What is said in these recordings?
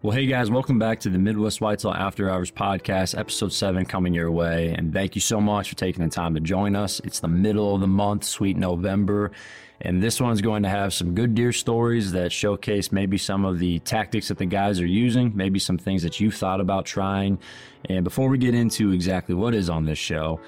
Well, hey guys, welcome back to the Midwest Whitetail After Hours podcast, episode seven coming your way. And thank you so much for taking the time to join us. It's the middle of the month, sweet November. And this one's going to have some good deer stories that showcase maybe some of the tactics that the guys are using, maybe some things that you've thought about trying. And before we get into exactly what is on this show,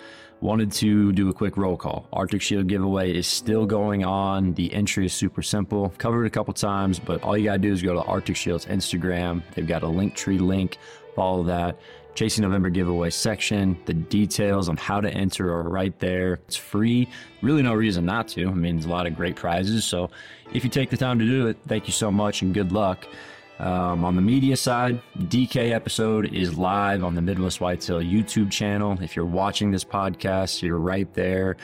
Wanted to do a quick roll call. Arctic Shield giveaway is still going on. The entry is super simple. Covered a couple times, but all you gotta do is go to Arctic Shield's Instagram. They've got a link tree link. Follow that. Chasing November giveaway section. The details on how to enter are right there. It's free. Really, no reason not to. I mean, there's a lot of great prizes. So if you take the time to do it, thank you so much and good luck. Um, on the media side, DK episode is live on the Midwest Whitetail YouTube channel. If you're watching this podcast, you're right there.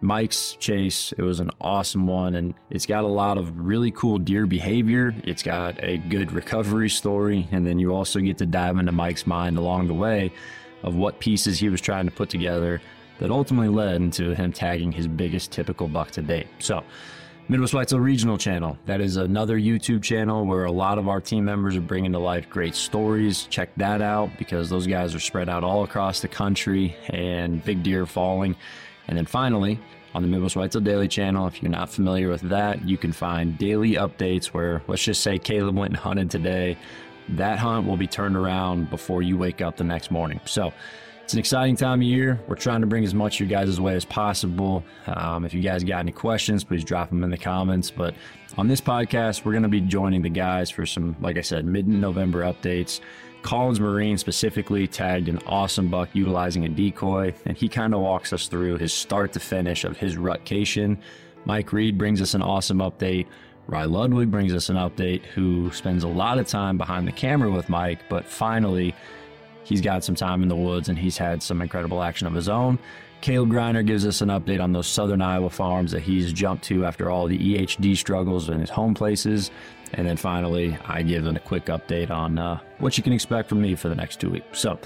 Mike's chase, it was an awesome one, and it's got a lot of really cool deer behavior. It's got a good recovery story, and then you also get to dive into Mike's mind along the way of what pieces he was trying to put together that ultimately led into him tagging his biggest typical buck to date. So, Midwest Whitetail Regional channel. That is another YouTube channel where a lot of our team members are bringing to life great stories. Check that out because those guys are spread out all across the country and big deer falling. And then finally, on the Midwest Whitetail Daily channel, if you're not familiar with that, you can find daily updates where, let's just say, Caleb went and hunted today. That hunt will be turned around before you wake up the next morning. So, it's an exciting time of year. We're trying to bring as much your guys' as way as possible. Um, if you guys got any questions, please drop them in the comments. But on this podcast, we're going to be joining the guys for some, like I said, mid November updates. Collins Marine specifically tagged an awesome buck utilizing a decoy, and he kind of walks us through his start to finish of his rutcation. Mike Reed brings us an awesome update. Rye Ludwig brings us an update, who spends a lot of time behind the camera with Mike, but finally He's got some time in the woods and he's had some incredible action of his own. Caleb Greiner gives us an update on those southern Iowa farms that he's jumped to after all the EHD struggles in his home places. And then finally, I give him a quick update on uh, what you can expect from me for the next two weeks. So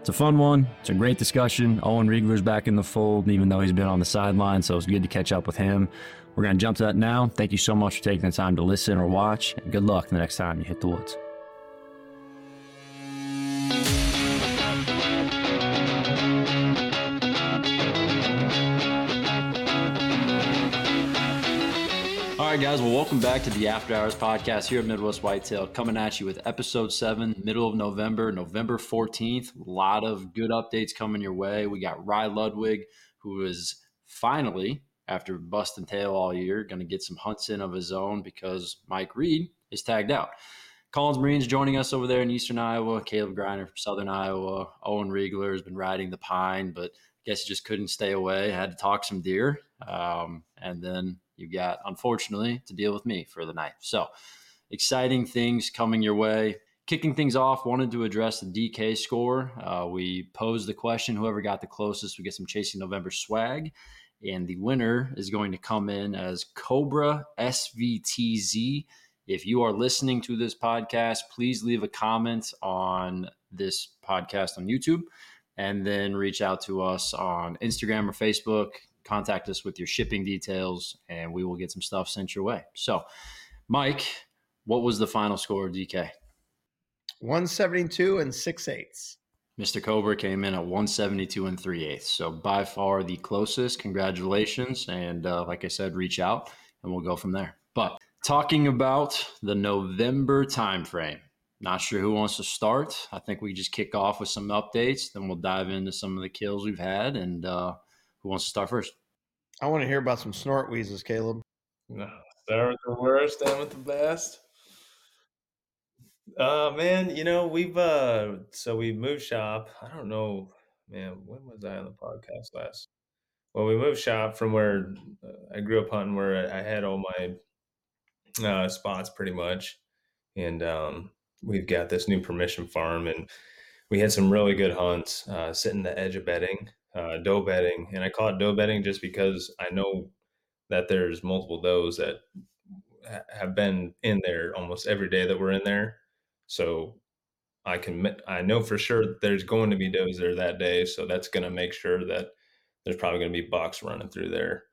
it's a fun one. It's a great discussion. Owen Riegler's back in the fold, even though he's been on the sideline. So it's good to catch up with him. We're going to jump to that now. Thank you so much for taking the time to listen or watch. And good luck the next time you hit the woods. Guys. Well, welcome back to the After Hours podcast here at Midwest Whitetail, coming at you with episode seven, middle of November, November 14th. A lot of good updates coming your way. We got Rye Ludwig, who is finally, after busting tail all year, going to get some hunts in of his own because Mike Reed is tagged out. Collins Marine's joining us over there in Eastern Iowa. Caleb Greiner from Southern Iowa. Owen Riegler has been riding the pine, but I guess he just couldn't stay away. Had to talk some deer. Um, and then you got, unfortunately, to deal with me for the night. So, exciting things coming your way. Kicking things off, wanted to address the DK score. Uh, we posed the question whoever got the closest, we get some Chasing November swag. And the winner is going to come in as Cobra SVTZ. If you are listening to this podcast, please leave a comment on this podcast on YouTube and then reach out to us on Instagram or Facebook contact us with your shipping details and we will get some stuff sent your way. So, Mike, what was the final score of DK? 172 and 6 eighths. Mr. Cobra came in at 172 and 3 eighths. So, by far the closest. Congratulations. And uh, like I said, reach out and we'll go from there. But talking about the November timeframe, not sure who wants to start. I think we just kick off with some updates, then we'll dive into some of the kills we've had and uh, who wants to start first? I want to hear about some snort wheezes, Caleb. No, start with the worst, and with the best. Uh man, you know, we've uh so we moved shop. I don't know, man, when was I on the podcast last? Well, we moved shop from where uh, I grew up hunting where I had all my uh spots pretty much. And um we've got this new permission farm and we had some really good hunts uh sitting the edge of bedding uh, doe bedding, and I call it doe bedding just because I know that there's multiple does that ha- have been in there almost every day that we're in there. So I can I know for sure there's going to be does there that day, so that's going to make sure that there's probably going to be bucks running through there.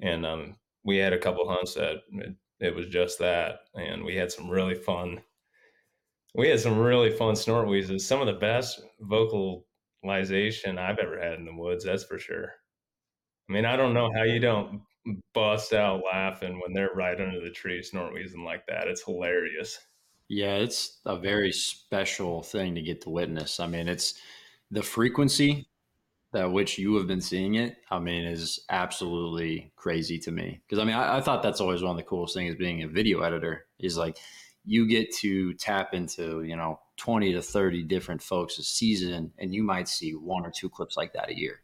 And um, we had a couple hunts that it, it was just that, and we had some really fun we had some really fun snort wheezes. Some of the best vocalization I've ever had in the woods. That's for sure. I mean, I don't know how you don't bust out laughing when they're right under the tree snort wheezing like that. It's hilarious. Yeah, it's a very special thing to get to witness. I mean, it's the frequency that which you have been seeing it. I mean, is absolutely crazy to me. Because I mean, I, I, thought that's always one of the coolest things being a video editor is like you get to tap into you know twenty to thirty different folks a season, and you might see one or two clips like that a year.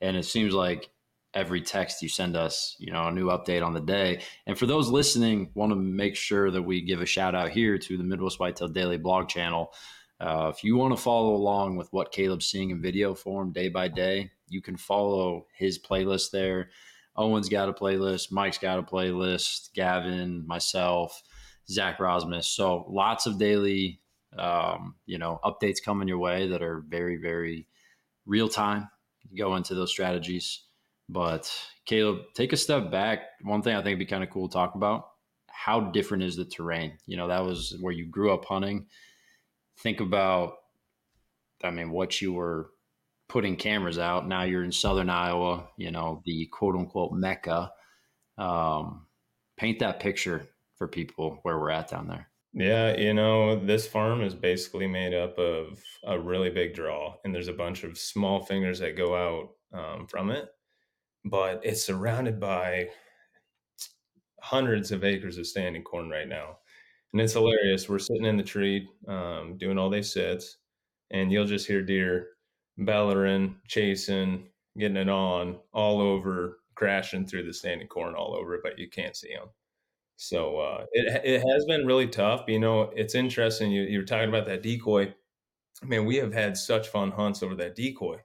And it seems like every text you send us, you know, a new update on the day. And for those listening, want to make sure that we give a shout out here to the Midwest Whitetail Daily blog channel. Uh, if you want to follow along with what Caleb's seeing in video form day by day, you can follow his playlist there. Owen's got a playlist, Mike's got a playlist, Gavin, myself, Zach Rosmus. So lots of daily, um, you know, updates coming your way that are very, very real time. Go into those strategies. But Caleb, take a step back. One thing I think would be kind of cool to talk about how different is the terrain? You know, that was where you grew up hunting. Think about, I mean, what you were putting cameras out. Now you're in southern Iowa, you know, the quote unquote Mecca. Um, paint that picture for people where we're at down there. Yeah, you know, this farm is basically made up of a really big draw, and there's a bunch of small fingers that go out um, from it but it's surrounded by hundreds of acres of standing corn right now. And it's hilarious. We're sitting in the tree um, doing all they sits, and you'll just hear deer bellering, chasing, getting it on all over, crashing through the standing corn all over, but you can't see them. So uh, it it has been really tough. You know, it's interesting. You you were talking about that decoy. Man, we have had such fun hunts over that decoy.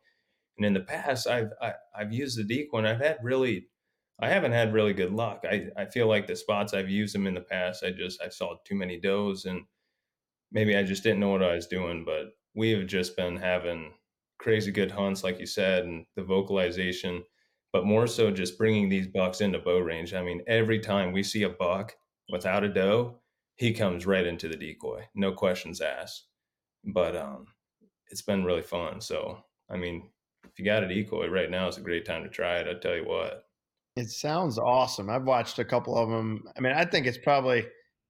And in the past, I've I, have i have used the decoy, and I've had really, I haven't had really good luck. I I feel like the spots I've used them in the past, I just I saw too many does, and maybe I just didn't know what I was doing. But we have just been having crazy good hunts, like you said, and the vocalization, but more so just bringing these bucks into bow range. I mean, every time we see a buck without a doe, he comes right into the decoy, no questions asked. But um, it's been really fun. So I mean, if you got a decoy right now, it's a great time to try it. I tell you what. It sounds awesome. I've watched a couple of them. I mean, I think it's probably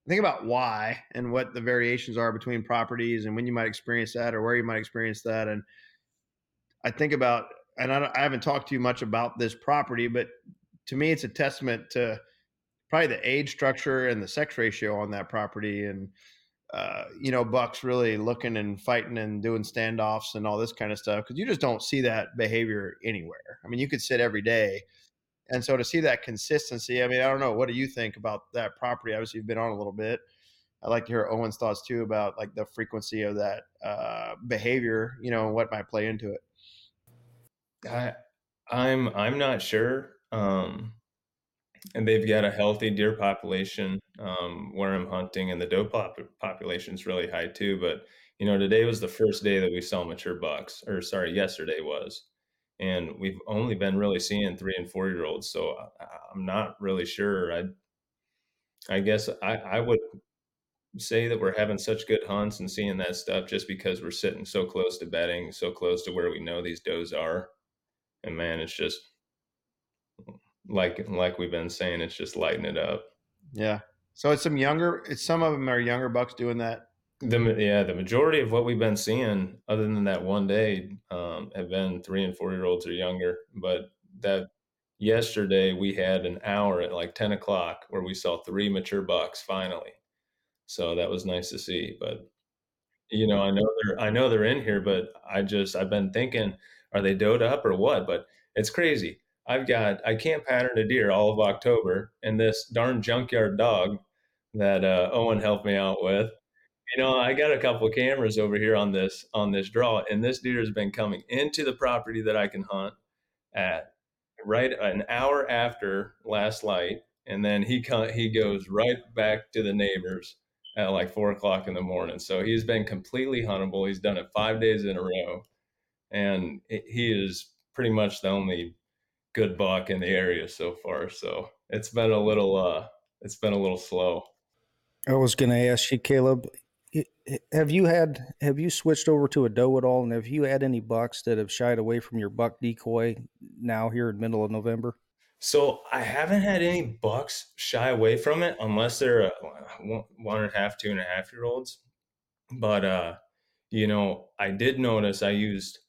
think about why and what the variations are between properties and when you might experience that or where you might experience that. And I think about, and I, I haven't talked to you much about this property, but to me, it's a testament to probably the age structure and the sex ratio on that property and uh, you know, Bucks really looking and fighting and doing standoffs and all this kind of stuff because you just don't see that behavior anywhere. I mean, you could sit every day, and so to see that consistency, I mean, I don't know. What do you think about that property? Obviously, you've been on a little bit. I'd like to hear Owen's thoughts too about like the frequency of that uh, behavior, you know, and what might play into it. I, I'm I'm not sure. Um, and they've got a healthy deer population um, where I'm hunting, and the doe pop- population is really high too. But you know, today was the first day that we saw mature bucks, or sorry, yesterday was, and we've only been really seeing three and four year olds. So I, I'm not really sure. I, I guess I, I would say that we're having such good hunts and seeing that stuff just because we're sitting so close to bedding, so close to where we know these does are, and man, it's just like like we've been saying, it's just lighting it up. Yeah. So it's some younger. It's some of them are younger bucks doing that. The yeah, the majority of what we've been seeing, other than that one day, um, have been three and four year olds or younger. But that yesterday we had an hour at like ten o'clock where we saw three mature bucks finally. So that was nice to see. But you know, I know they're I know they're in here, but I just I've been thinking, are they doed up or what? But it's crazy. I've got I can't pattern a deer all of October, and this darn junkyard dog that uh, Owen helped me out with. You know, I got a couple cameras over here on this on this draw, and this deer has been coming into the property that I can hunt at right an hour after last light, and then he he goes right back to the neighbors at like four o'clock in the morning. So he's been completely huntable. He's done it five days in a row, and he is pretty much the only good buck in the area so far. So it's been a little uh it's been a little slow. I was gonna ask you, Caleb, have you had have you switched over to a doe at all and have you had any bucks that have shied away from your buck decoy now here in middle of november so i haven't had any bucks shy away from it unless they're uh, one and a half two and a half year olds but uh you know i did notice i used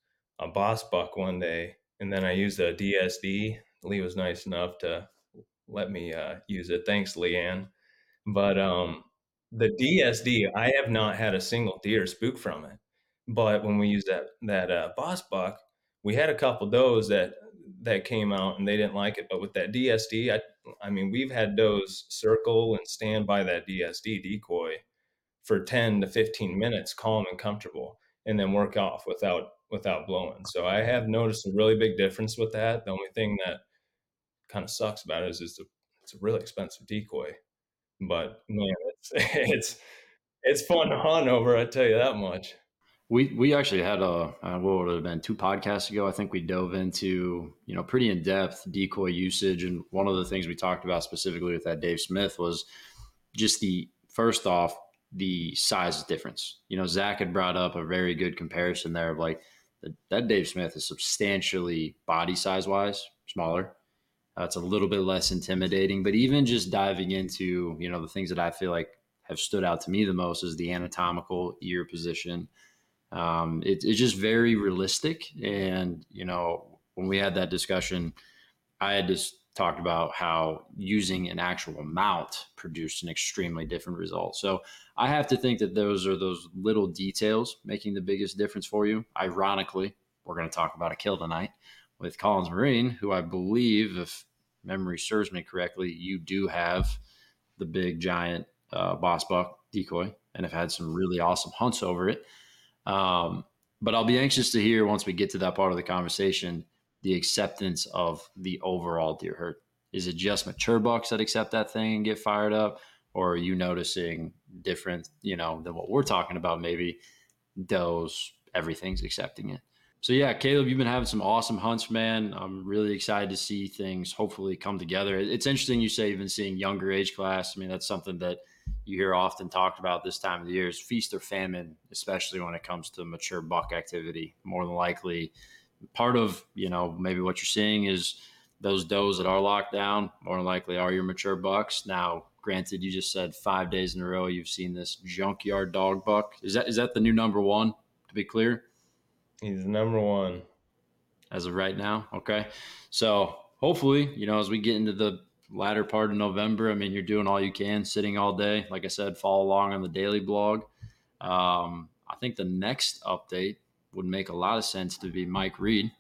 a boss buck one day and then i used a dsd lee was nice enough to let me uh use it thanks leanne but um the DSD, I have not had a single deer spook from it. But when we used that that uh, boss buck, we had a couple does that that came out and they didn't like it. But with that DSD, I I mean, we've had does circle and stand by that DSD decoy for 10 to 15 minutes, calm and comfortable, and then work off without without blowing. So I have noticed a really big difference with that. The only thing that kind of sucks about it is it's a it's a really expensive decoy. But man, it's it's it's fun to hunt over. I tell you that much. We we actually had a uh, what would have been two podcasts ago. I think we dove into you know pretty in depth decoy usage, and one of the things we talked about specifically with that Dave Smith was just the first off the size difference. You know, Zach had brought up a very good comparison there of like that Dave Smith is substantially body size wise smaller uh, it's a little bit less intimidating, but even just diving into, you know, the things that I feel like have stood out to me the most is the anatomical ear position. Um, it, it's just very realistic. And, you know, when we had that discussion, I had just talked about how using an actual mount produced an extremely different result. So I have to think that those are those little details making the biggest difference for you. Ironically, we're going to talk about a kill tonight with Collins Marine, who I believe, if memory serves me correctly, you do have the big giant uh, boss buck decoy and have had some really awesome hunts over it. Um, but I'll be anxious to hear once we get to that part of the conversation the acceptance of the overall deer herd. Is it just mature bucks that accept that thing and get fired up? Or are you noticing different, you know, than what we're talking about? Maybe does everything's accepting it so yeah, Caleb, you've been having some awesome hunts, man. I'm really excited to see things hopefully come together. It's interesting you say you've been seeing younger age class. I mean, that's something that you hear often talked about this time of the year is feast or famine, especially when it comes to mature buck activity. More than likely, part of you know maybe what you're seeing is those does that are locked down. More than likely are your mature bucks. Now, granted, you just said five days in a row you've seen this junkyard dog buck. Is that is that the new number one? To be clear. He's number one as of right now. Okay. So hopefully, you know, as we get into the latter part of November, I mean, you're doing all you can, sitting all day. Like I said, follow along on the daily blog. Um, I think the next update would make a lot of sense to be Mike Reed.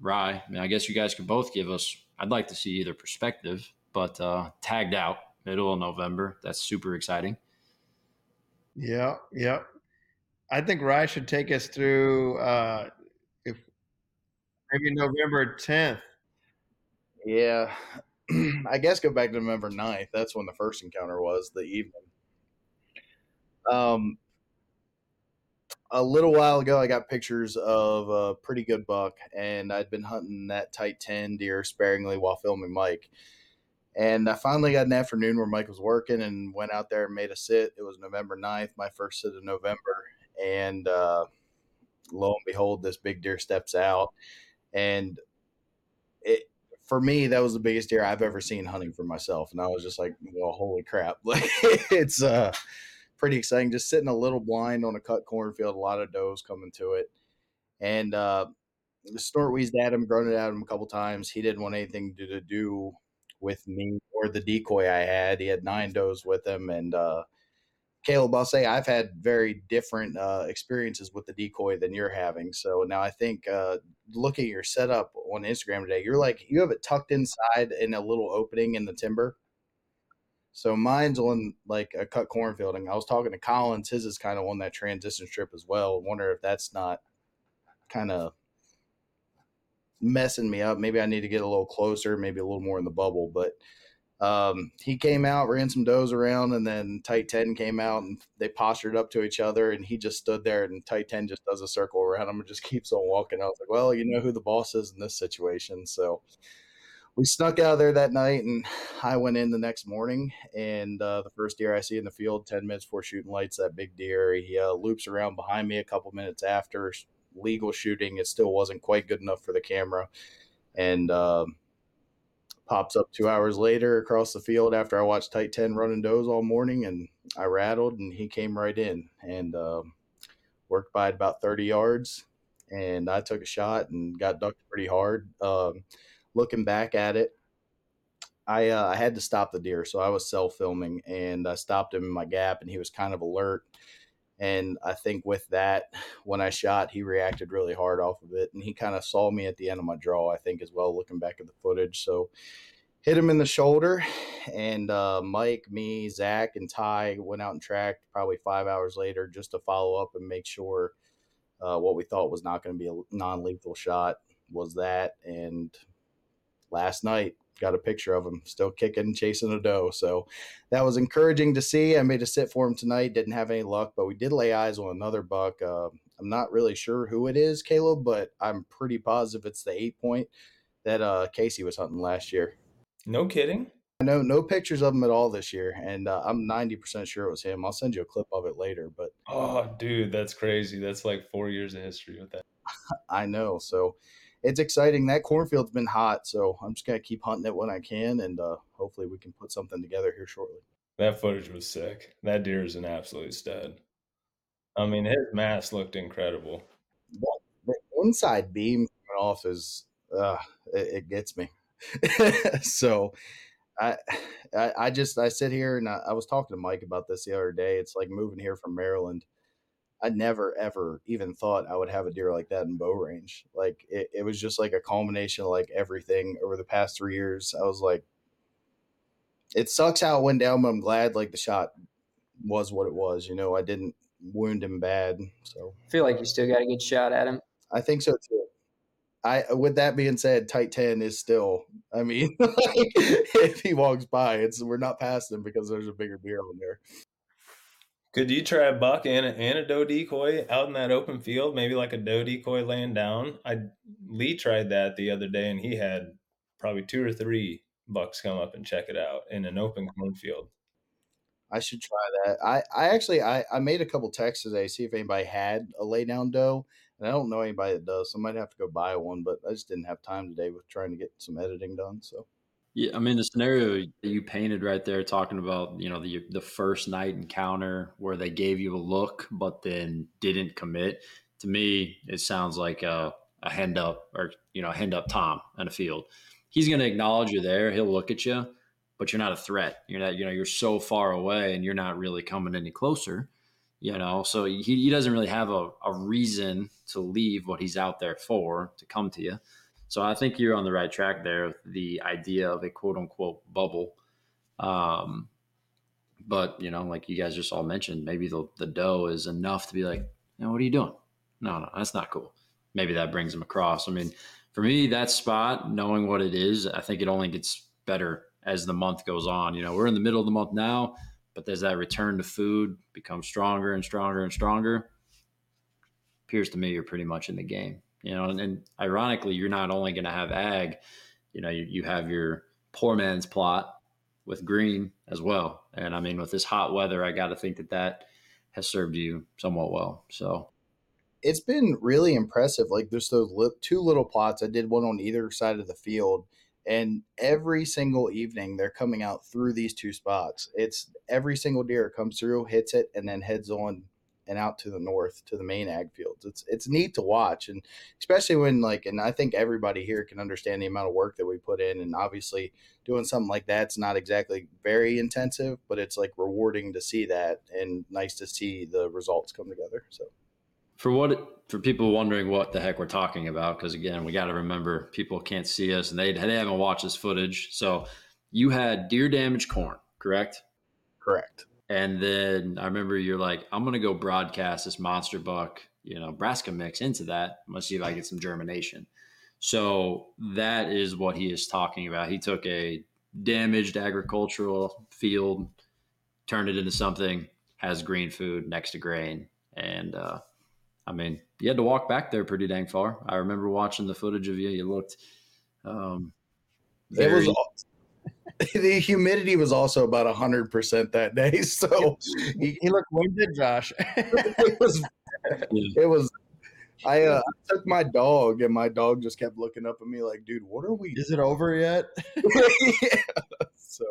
Rye. I mean, I guess you guys could both give us, I'd like to see either perspective, but uh, tagged out middle of November. That's super exciting. Yeah. Yeah. I think Rye should take us through uh, if maybe November 10th. Yeah. I guess go back to November 9th. That's when the first encounter was, the evening. Um, a little while ago, I got pictures of a pretty good buck, and I'd been hunting that tight 10 deer sparingly while filming Mike. And I finally got an afternoon where Mike was working and went out there and made a sit. It was November 9th, my first sit of November and uh, lo and behold, this big deer steps out, and it for me that was the biggest deer I've ever seen hunting for myself, and I was just like, well, holy crap! It's uh pretty exciting. Just sitting a little blind on a cut cornfield, a lot of does coming to it, and uh, the snort wheezed at him, grunted at him a couple times. He didn't want anything to, to do with me or the decoy I had. He had nine does with him, and uh, Caleb, I'll say I've had very different uh, experiences with the decoy than you're having. So now I think uh, looking at your setup on Instagram today, you're like you have it tucked inside in a little opening in the timber. So mine's on like a cut cornfield, and I was talking to Collins. His is kind of on that transition strip as well. Wonder if that's not kind of messing me up. Maybe I need to get a little closer, maybe a little more in the bubble, but um, he came out, ran some does around, and then Tight 10 came out and they postured up to each other. And he just stood there, and Tight 10 just does a circle around him and just keeps on walking. I was like, well, you know who the boss is in this situation. So we snuck out of there that night, and I went in the next morning. And uh, the first deer I see in the field, ten minutes before shooting lights, that big deer, he uh, loops around behind me a couple minutes after legal shooting. It still wasn't quite good enough for the camera, and um, pops up two hours later across the field after I watched Tight Ten running does all morning, and I rattled, and he came right in and um, worked by about thirty yards, and I took a shot and got ducked pretty hard. Um, looking back at it, I uh, I had to stop the deer, so I was self filming, and I stopped him in my gap, and he was kind of alert. And I think with that, when I shot, he reacted really hard off of it, and he kind of saw me at the end of my draw. I think as well, looking back at the footage. So hit him in the shoulder, and uh, Mike, me, Zach, and Ty went out and tracked probably five hours later just to follow up and make sure uh, what we thought was not going to be a non-lethal shot was that. And last night got a picture of him still kicking, and chasing a doe. So that was encouraging to see. I made a sit for him tonight. Didn't have any luck, but we did lay eyes on another buck. Uh, I'm not really sure who it is, Caleb, but I'm pretty positive it's the eight point that uh, Casey was hunting last year. No kidding. I know no pictures of him at all this year, and uh, I'm 90% sure it was him. I'll send you a clip of it later. But oh, dude, that's crazy. That's like four years of history with that. I know. So it's exciting. That cornfield's been hot, so I'm just gonna keep hunting it when I can, and uh, hopefully we can put something together here shortly. That footage was sick. That deer is an absolute stud. I mean, his mass looked incredible. The, the inside beam coming off is uh, it, it gets me. so I, I, I just I sit here and I, I was talking to Mike about this the other day. It's like moving here from Maryland I never ever even thought I would have a deer like that in bow range. Like it, it was just like a culmination of like everything over the past three years. I was like, it sucks how it went down, but I'm glad like the shot was what it was. You know, I didn't wound him bad. So I feel like you still got a good shot at him. I think so too. I with that being said, tight ten is still. I mean, like, if he walks by, it's we're not past him because there's a bigger deer on there. Could you try a buck and a, and a doe decoy out in that open field? Maybe like a doe decoy laying down. I Lee tried that the other day, and he had probably two or three bucks come up and check it out in an open cornfield. I should try that. I, I actually I, I made a couple texts today, see if anybody had a lay down doe. And I don't know anybody that does, so I might have to go buy one, but I just didn't have time today with trying to get some editing done. So yeah, I mean the scenario you painted right there, talking about you know the the first night encounter where they gave you a look but then didn't commit. To me, it sounds like a, a hand up or you know a hand up Tom in a field. He's going to acknowledge you there. He'll look at you, but you're not a threat. You're not you know you're so far away and you're not really coming any closer. You know, so he, he doesn't really have a, a reason to leave what he's out there for to come to you. So I think you're on the right track there. The idea of a quote unquote bubble. Um, but you know, like you guys just all mentioned, maybe the, the doe is enough to be like, you know, what are you doing? No, no, that's not cool. Maybe that brings them across. I mean, for me, that spot, knowing what it is, I think it only gets better as the month goes on. You know, we're in the middle of the month now, but there's that return to food become stronger and stronger and stronger. Appears to me you're pretty much in the game you know, and, and ironically, you're not only going to have ag, you know, you, you have your poor man's plot with green as well. And I mean, with this hot weather, I got to think that that has served you somewhat well. So it's been really impressive. Like there's those li- two little plots. I did one on either side of the field, and every single evening they're coming out through these two spots. It's every single deer comes through, hits it, and then heads on and out to the north to the main ag fields. It's it's neat to watch, and especially when like, and I think everybody here can understand the amount of work that we put in, and obviously doing something like that's not exactly very intensive, but it's like rewarding to see that and nice to see the results come together. So. For what for people wondering what the heck we're talking about, because again, we got to remember people can't see us and they they haven't watched this footage. So, you had deer damage corn, correct? Correct. And then I remember you're like, I'm gonna go broadcast this monster buck, you know, Brassica mix into that. I'm gonna see if I get some germination. So that is what he is talking about. He took a damaged agricultural field, turned it into something, has green food next to grain. And uh, I mean, you had to walk back there pretty dang far. I remember watching the footage of you. You looked um, it was Very- the humidity was also about hundred percent that day, so he, He looked winded, Josh. it was it was. I, uh, I took my dog, and my dog just kept looking up at me like, "Dude, what are we?" Is it over yet? yeah. So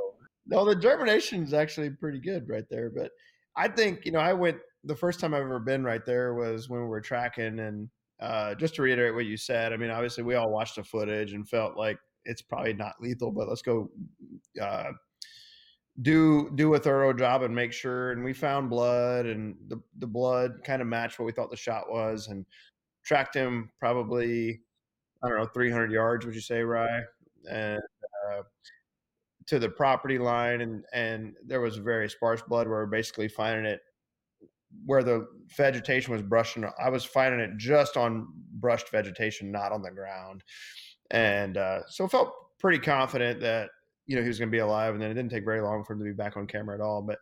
No, the germination is actually pretty good right there. But I think, you know, I went the first time I've ever been right there was when we were tracking. And uh, just to reiterate what you said, I mean, obviously we all watched the footage and felt like it's probably not lethal, but let's go uh, do do a thorough job and make sure. And we found blood, and the the blood kind of matched what we thought the shot was, and tracked him probably I don't know 300 yards. Would you say, Rye? And uh, to the property line, and and there was very sparse blood we're basically finding it where the vegetation was brushing. I was finding it just on brushed vegetation, not on the ground, and uh, so felt pretty confident that you know he was going to be alive. And then it didn't take very long for him to be back on camera at all. But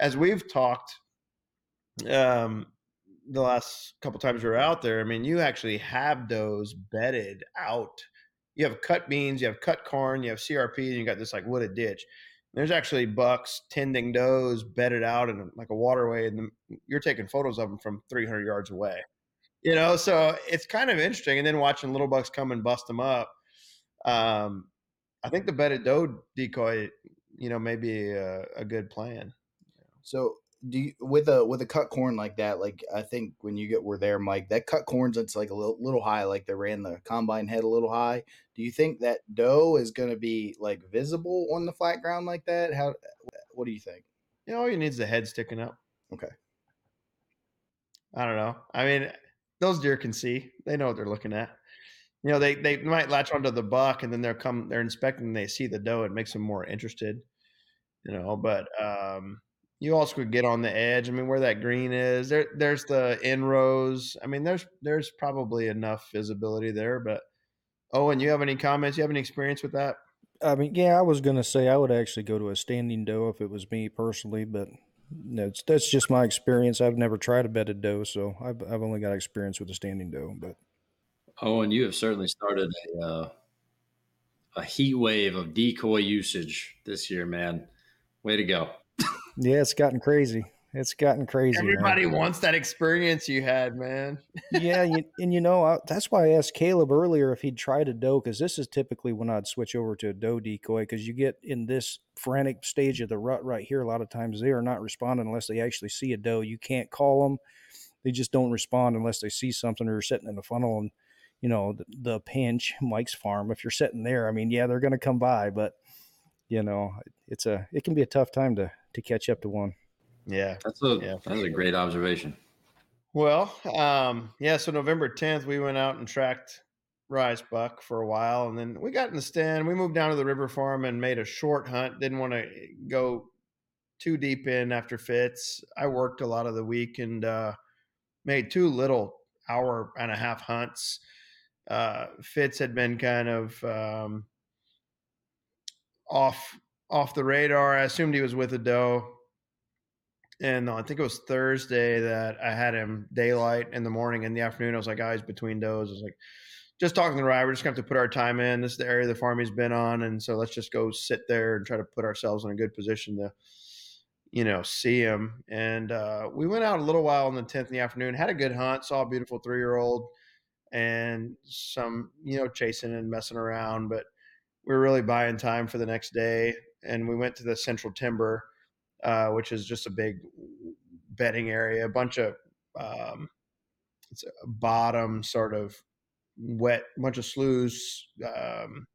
as we've talked, um, the last couple times we were out there, I mean, you actually have those bedded out. You have cut beans, you have cut corn, you have CRP, and you got this like wooded ditch. There's actually bucks tending does bedded out in like a waterway, and you're taking photos of them from 300 yards away. You know, so it's kind of interesting. And then watching little bucks come and bust them up. Um, I think the bedded doe decoy, you know, may be a, a good plan. So do you, with a with a cut corn like that, like I think when you get were there, Mike, that cut corn's it's like a little, little high, like they ran the combine head a little high. Do you think that doe is going to be like visible on the flat ground like that? How? What do you think? You know, all you need is the head sticking up. Okay. I don't know. I mean, those deer can see. They know what they're looking at. You know, they they might latch onto the buck and then they're come they're inspecting and they see the doe. It makes them more interested. You know, but um you also could get on the edge. I mean, where that green is, there there's the inrows. I mean, there's there's probably enough visibility there, but Owen, you have any comments? You have any experience with that? I mean, yeah, I was gonna say I would actually go to a standing doe if it was me personally, but that's that's just my experience. I've never tried a bedded doe, so I've I've only got experience with a standing doe. But Oh, and you have certainly started a uh, a heat wave of decoy usage this year, man. Way to go! yeah, it's gotten crazy. It's gotten crazy. man. Everybody wants that experience you had, man. yeah, you, and you know I, that's why I asked Caleb earlier if he'd tried a doe because this is typically when I'd switch over to a doe decoy because you get in this frantic stage of the rut right here. A lot of times they are not responding unless they actually see a doe. You can't call them; they just don't respond unless they see something or sitting in the funnel and you know the, the pinch Mike's farm. If you're sitting there, I mean, yeah, they're going to come by, but you know it's a it can be a tough time to to catch up to one. Yeah. That's a Yeah. that's a great observation. Well, um, yeah. So November 10th, we went out and tracked Rye's Buck for a while, and then we got in the stand. We moved down to the river farm and made a short hunt. Didn't want to go too deep in after Fitz. I worked a lot of the week and uh, made two little hour and a half hunts. Uh, Fitz had been kind of um, off off the radar. I assumed he was with a doe and uh, I think it was Thursday that I had him daylight in the morning. In the afternoon, I was like, guys, between does. I was like, just talking to Rye. we're just to have to put our time in. This is the area the farm he's been on. And so let's just go sit there and try to put ourselves in a good position to, you know, see him. And uh, we went out a little while on the 10th in the afternoon, had a good hunt, saw a beautiful three year old and some, you know, chasing and messing around. But we were really buying time for the next day. And we went to the central timber uh, which is just a big bedding area, a bunch of um, bottom sort of wet, bunch of sloughs, um,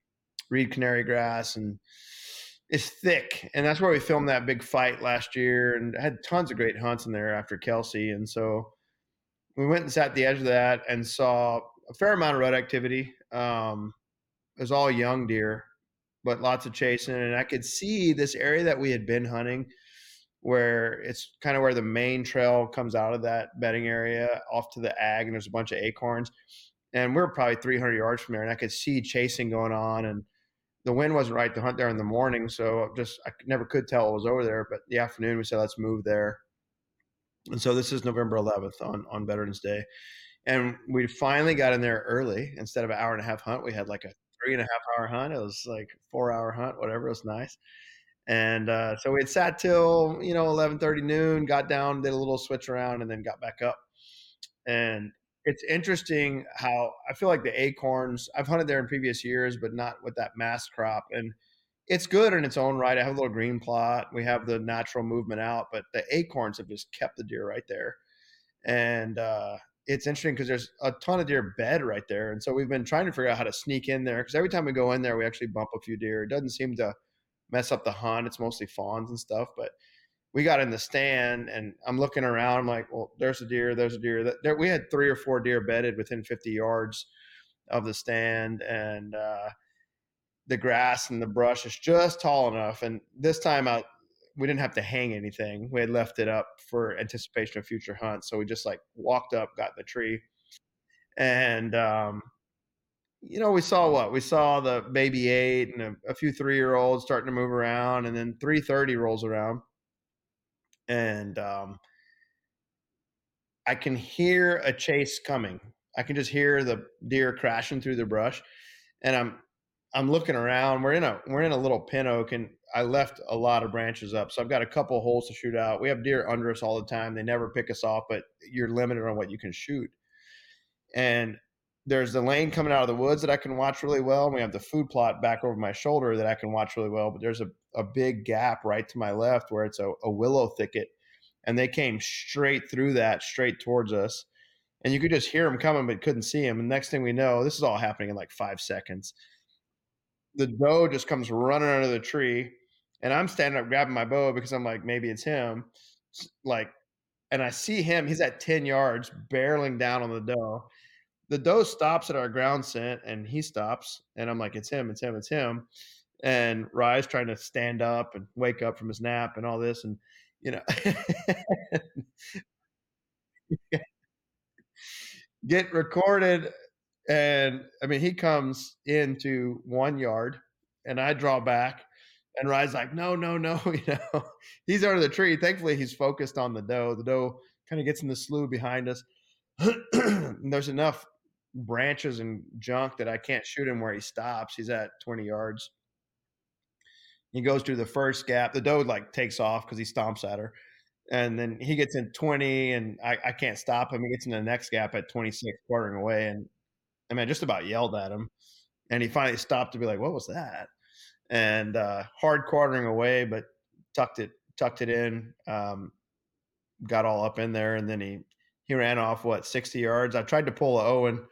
reed canary grass, and it's thick. And that's where we filmed that big fight last year, and had tons of great hunts in there after Kelsey. And so we went and sat at the edge of that and saw a fair amount of rut activity. Um, it was all young deer, but lots of chasing, and I could see this area that we had been hunting where it's kind of where the main trail comes out of that bedding area off to the ag and there's a bunch of acorns and we're probably 300 yards from there and i could see chasing going on and the wind wasn't right to hunt there in the morning so just i never could tell it was over there but the afternoon we said let's move there and so this is november 11th on on veterans day and we finally got in there early instead of an hour and a half hunt we had like a three and a half hour hunt. It was like four hour hunt, whatever. It was nice. And uh, so we had sat till you know eleven thirty noon, got down, did a little switch around, and then got back up. And it's interesting how I feel like the acorns. I've hunted there in previous years, but not with that mass crop. And it's good in its own right. I have a little green plot. We have the natural movement out, but the acorns have just kept the deer right there. And uh, it's interesting because there's a ton of deer bed right there. And so we've been trying to figure out how to sneak in there because every time we go in there, we actually bump a few deer. It doesn't seem to mess up the hunt. It's mostly fawns and stuff, but we got in the stand and I'm looking around. I'm like, well, there's a deer, there's a deer. There, we had three or four deer bedded within 50 yards of the stand, and uh, the grass and the brush is just tall enough. And this time out, we didn't have to hang anything. We had left it up for anticipation of future hunts. So we just like walked up, got the tree, and um, you know, we saw what we saw the baby eight and a, a few three year olds starting to move around, and then three thirty rolls around, and um, I can hear a chase coming. I can just hear the deer crashing through the brush, and I'm I'm looking around. We're in a we're in a little pin oak, and I left a lot of branches up, so I've got a couple holes to shoot out. We have deer under us all the time. They never pick us off, but you're limited on what you can shoot. And there's the lane coming out of the woods that I can watch really well. And we have the food plot back over my shoulder that I can watch really well. But there's a, a big gap right to my left where it's a, a willow thicket. And they came straight through that, straight towards us. And you could just hear them coming, but couldn't see them. And next thing we know, this is all happening in like five seconds. The doe just comes running under the tree. And I'm standing up grabbing my bow because I'm like, maybe it's him. Like, and I see him, he's at 10 yards, barreling down on the doe the doe stops at our ground scent and he stops and i'm like it's him it's him it's him and Rye's trying to stand up and wake up from his nap and all this and you know get recorded and i mean he comes into one yard and i draw back and Rye's like no no no you know he's under the tree. Thankfully he's focused on the doe. The doe kind of gets in the slough behind us there's enough branches and junk that I can't shoot him where he stops. He's at 20 yards. He goes through the first gap. The doe like takes off because he stomps at her. And then he gets in 20 and I, I can't stop him. He gets in the next gap at 26, quartering away. And I mean, I just about yelled at him. And he finally stopped to be like, what was that? And uh, hard quartering away, but tucked it, tucked it in, um, got all up in there. And then he, he ran off what 60 yards. I tried to pull a Owen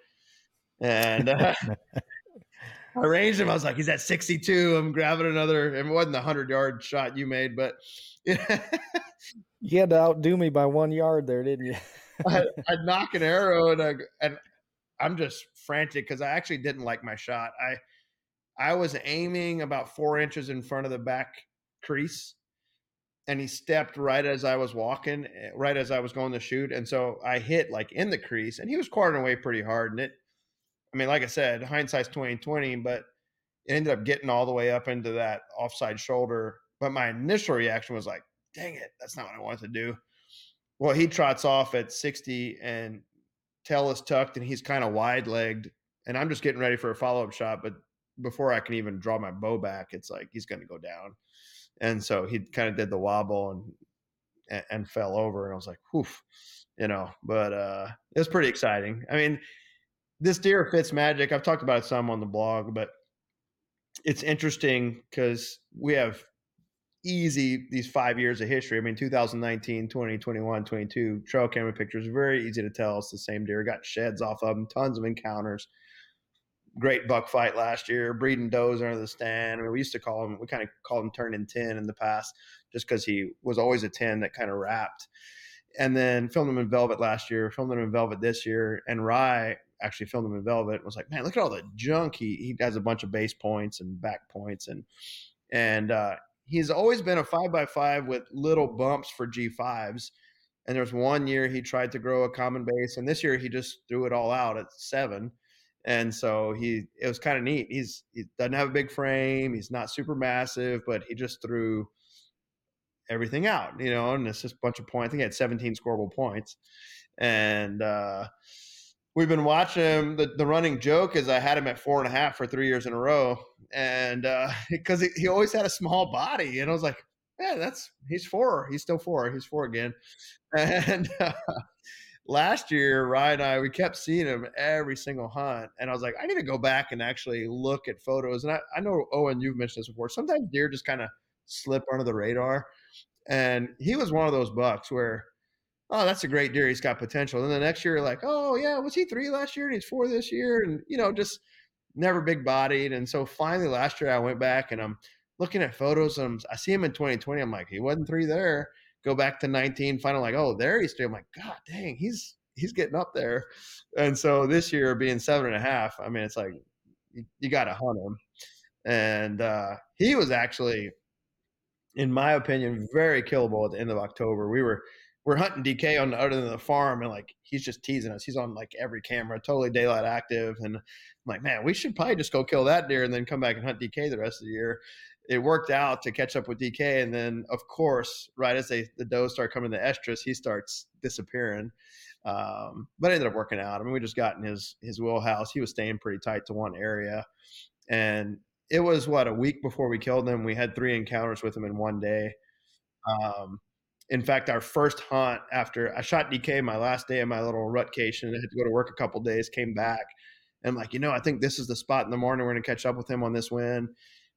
and uh, I ranged him. I was like, he's at 62. I'm grabbing another. It wasn't the 100 yard shot you made, but you had to outdo me by one yard there, didn't you? I, would knock an arrow and I, and I'm just frantic because I actually didn't like my shot. I I was aiming about four inches in front of the back crease, and he stepped right as I was walking, eh, right as I was going to shoot, and so I hit like in the crease, and he was quartering away pretty hard, and it I mean, like I said, hindsight's twenty twenty, but it ended up getting all the way up into that offside shoulder. But my initial reaction was like, "Dang it, that's not what I wanted to do." Well, he trots off at sixty, and tail is tucked, and he's kind of wide legged, and I'm just getting ready for a follow up shot. But before I can even draw my bow back, it's like he's going to go down, and so he kind of did the wobble and, and and fell over, and I was like, "Whew," you know. But uh, it was pretty exciting. I mean this deer fits magic. I've talked about it some on the blog, but it's interesting because we have easy these five years of history. I mean, 2019, 20, 21, 22, trail camera pictures, very easy to tell it's the same deer. Got sheds off of them, tons of encounters. Great buck fight last year, breeding does under the stand. I mean, we used to call him, we kind of called him turning 10 in the past just because he was always a 10 that kind of wrapped. And then filmed him in velvet last year, filmed him in velvet this year. And Rye actually filmed him in Velvet was like, man, look at all the junk. He he has a bunch of base points and back points and and uh, he's always been a five by five with little bumps for G fives. And there was one year he tried to grow a common base, and this year he just threw it all out at seven. And so he it was kind of neat. He's he doesn't have a big frame. He's not super massive, but he just threw everything out, you know, and it's just a bunch of points. I think he had 17 scoreable points. And uh we've been watching him. The, the running joke is I had him at four and a half for three years in a row, and because he, he always had a small body, and I was like, yeah, that's he's four. He's still four. He's four again. And uh, last year, Ryan and I, we kept seeing him every single hunt. And I was like, I need to go back and actually look at photos. And I, I know, Owen, you've mentioned this before. Sometimes deer just kind of slip under the radar. And he was one of those bucks where, oh, that's a great deer. He's got potential. And the next year, like, oh, yeah, was he three last year and he's four this year? And, you know, just never big bodied. And so finally last year, I went back and I'm, looking at photos, um, I see him in 2020. I'm like, he wasn't three there. Go back to 19, final like, oh, there he's three. I'm like, God dang, he's he's getting up there. And so this year being seven and a half, I mean, it's like you, you got to hunt him. And uh, he was actually, in my opinion, very killable at the end of October. We were we're hunting DK on the other than the farm, and like he's just teasing us. He's on like every camera, totally daylight active, and I'm like, man, we should probably just go kill that deer and then come back and hunt DK the rest of the year it worked out to catch up with DK. And then, of course, right as they the does start coming to estrus, he starts disappearing. Um, but it ended up working out. I mean, we just got in his his wheelhouse. He was staying pretty tight to one area, and it was what a week before we killed him. We had three encounters with him in one day. Um, in fact, our first hunt after I shot DK my last day of my little rutcation, I had to go to work a couple days, came back, and like you know, I think this is the spot in the morning. We're going to catch up with him on this win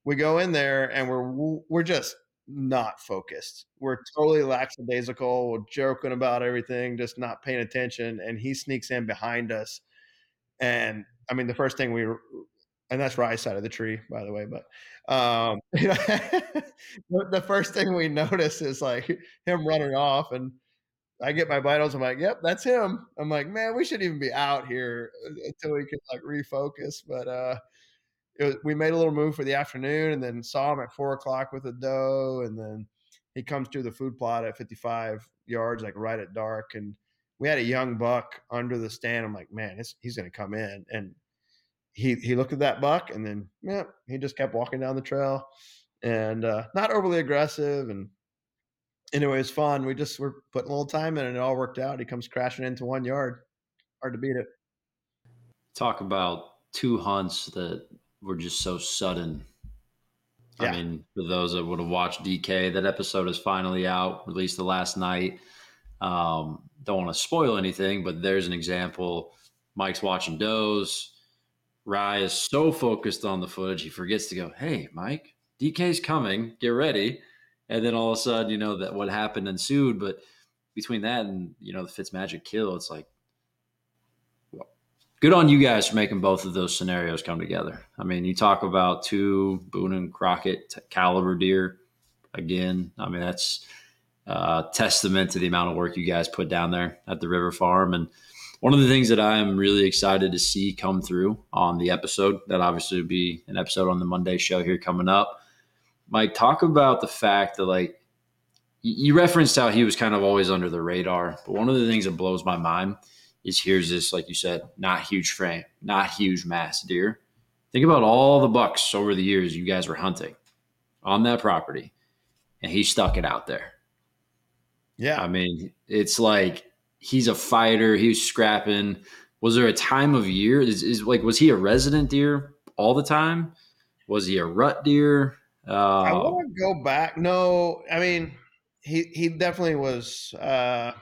we go in there and we're we're just not focused. We're totally lackadaisical. We're joking about everything, just not paying attention. And he sneaks in behind us. And I mean, the first thing we, and that's right side of the tree, by the way. But um, the first thing we notice is like him running off, and I get my vitals. I'm like, "Yep, that's him." I'm like, "Man, we shouldn't even be out here uh, until we can like refocus." But uh, was, we made a little move for the afternoon and then saw him at four o'clock with a doe. And then he comes to the food plot at 55 yards, like right at dark. And we had a young buck under the stand. I'm like, man, he's going to come in. And he, he looked at that buck and then, yeah, he just kept walking down the trail and uh, not overly aggressive. And anyway, it was fun. We just were putting a little time in and it all worked out. He comes crashing into one yard. Hard to beat it. Talk about two hunts that were just so sudden. Yeah. I mean, for those that would have watched DK, that episode is finally out, released the last night. Um, don't want to spoil anything, but there's an example. Mike's watching does. Rye is so focused on the footage, he forgets to go, Hey, Mike, DK's coming, get ready. And then all of a sudden, you know, that what happened ensued. But between that and, you know, the Fitzmagic kill, it's like, well, good on you guys for making both of those scenarios come together. I mean, you talk about two Boone and Crockett caliber deer. Again, I mean that's uh, testament to the amount of work you guys put down there at the River Farm. And one of the things that I am really excited to see come through on the episode that obviously will be an episode on the Monday show here coming up. Mike, talk about the fact that like you referenced how he was kind of always under the radar, but one of the things that blows my mind is here's this, like you said, not huge frame, not huge mass deer. Think about all the bucks over the years you guys were hunting on that property, and he stuck it out there. Yeah. I mean, it's like he's a fighter. He was scrapping. Was there a time of year? Is, is like was he a resident deer all the time? Was he a rut deer? Uh, I want to go back. No, I mean, he he definitely was. Uh,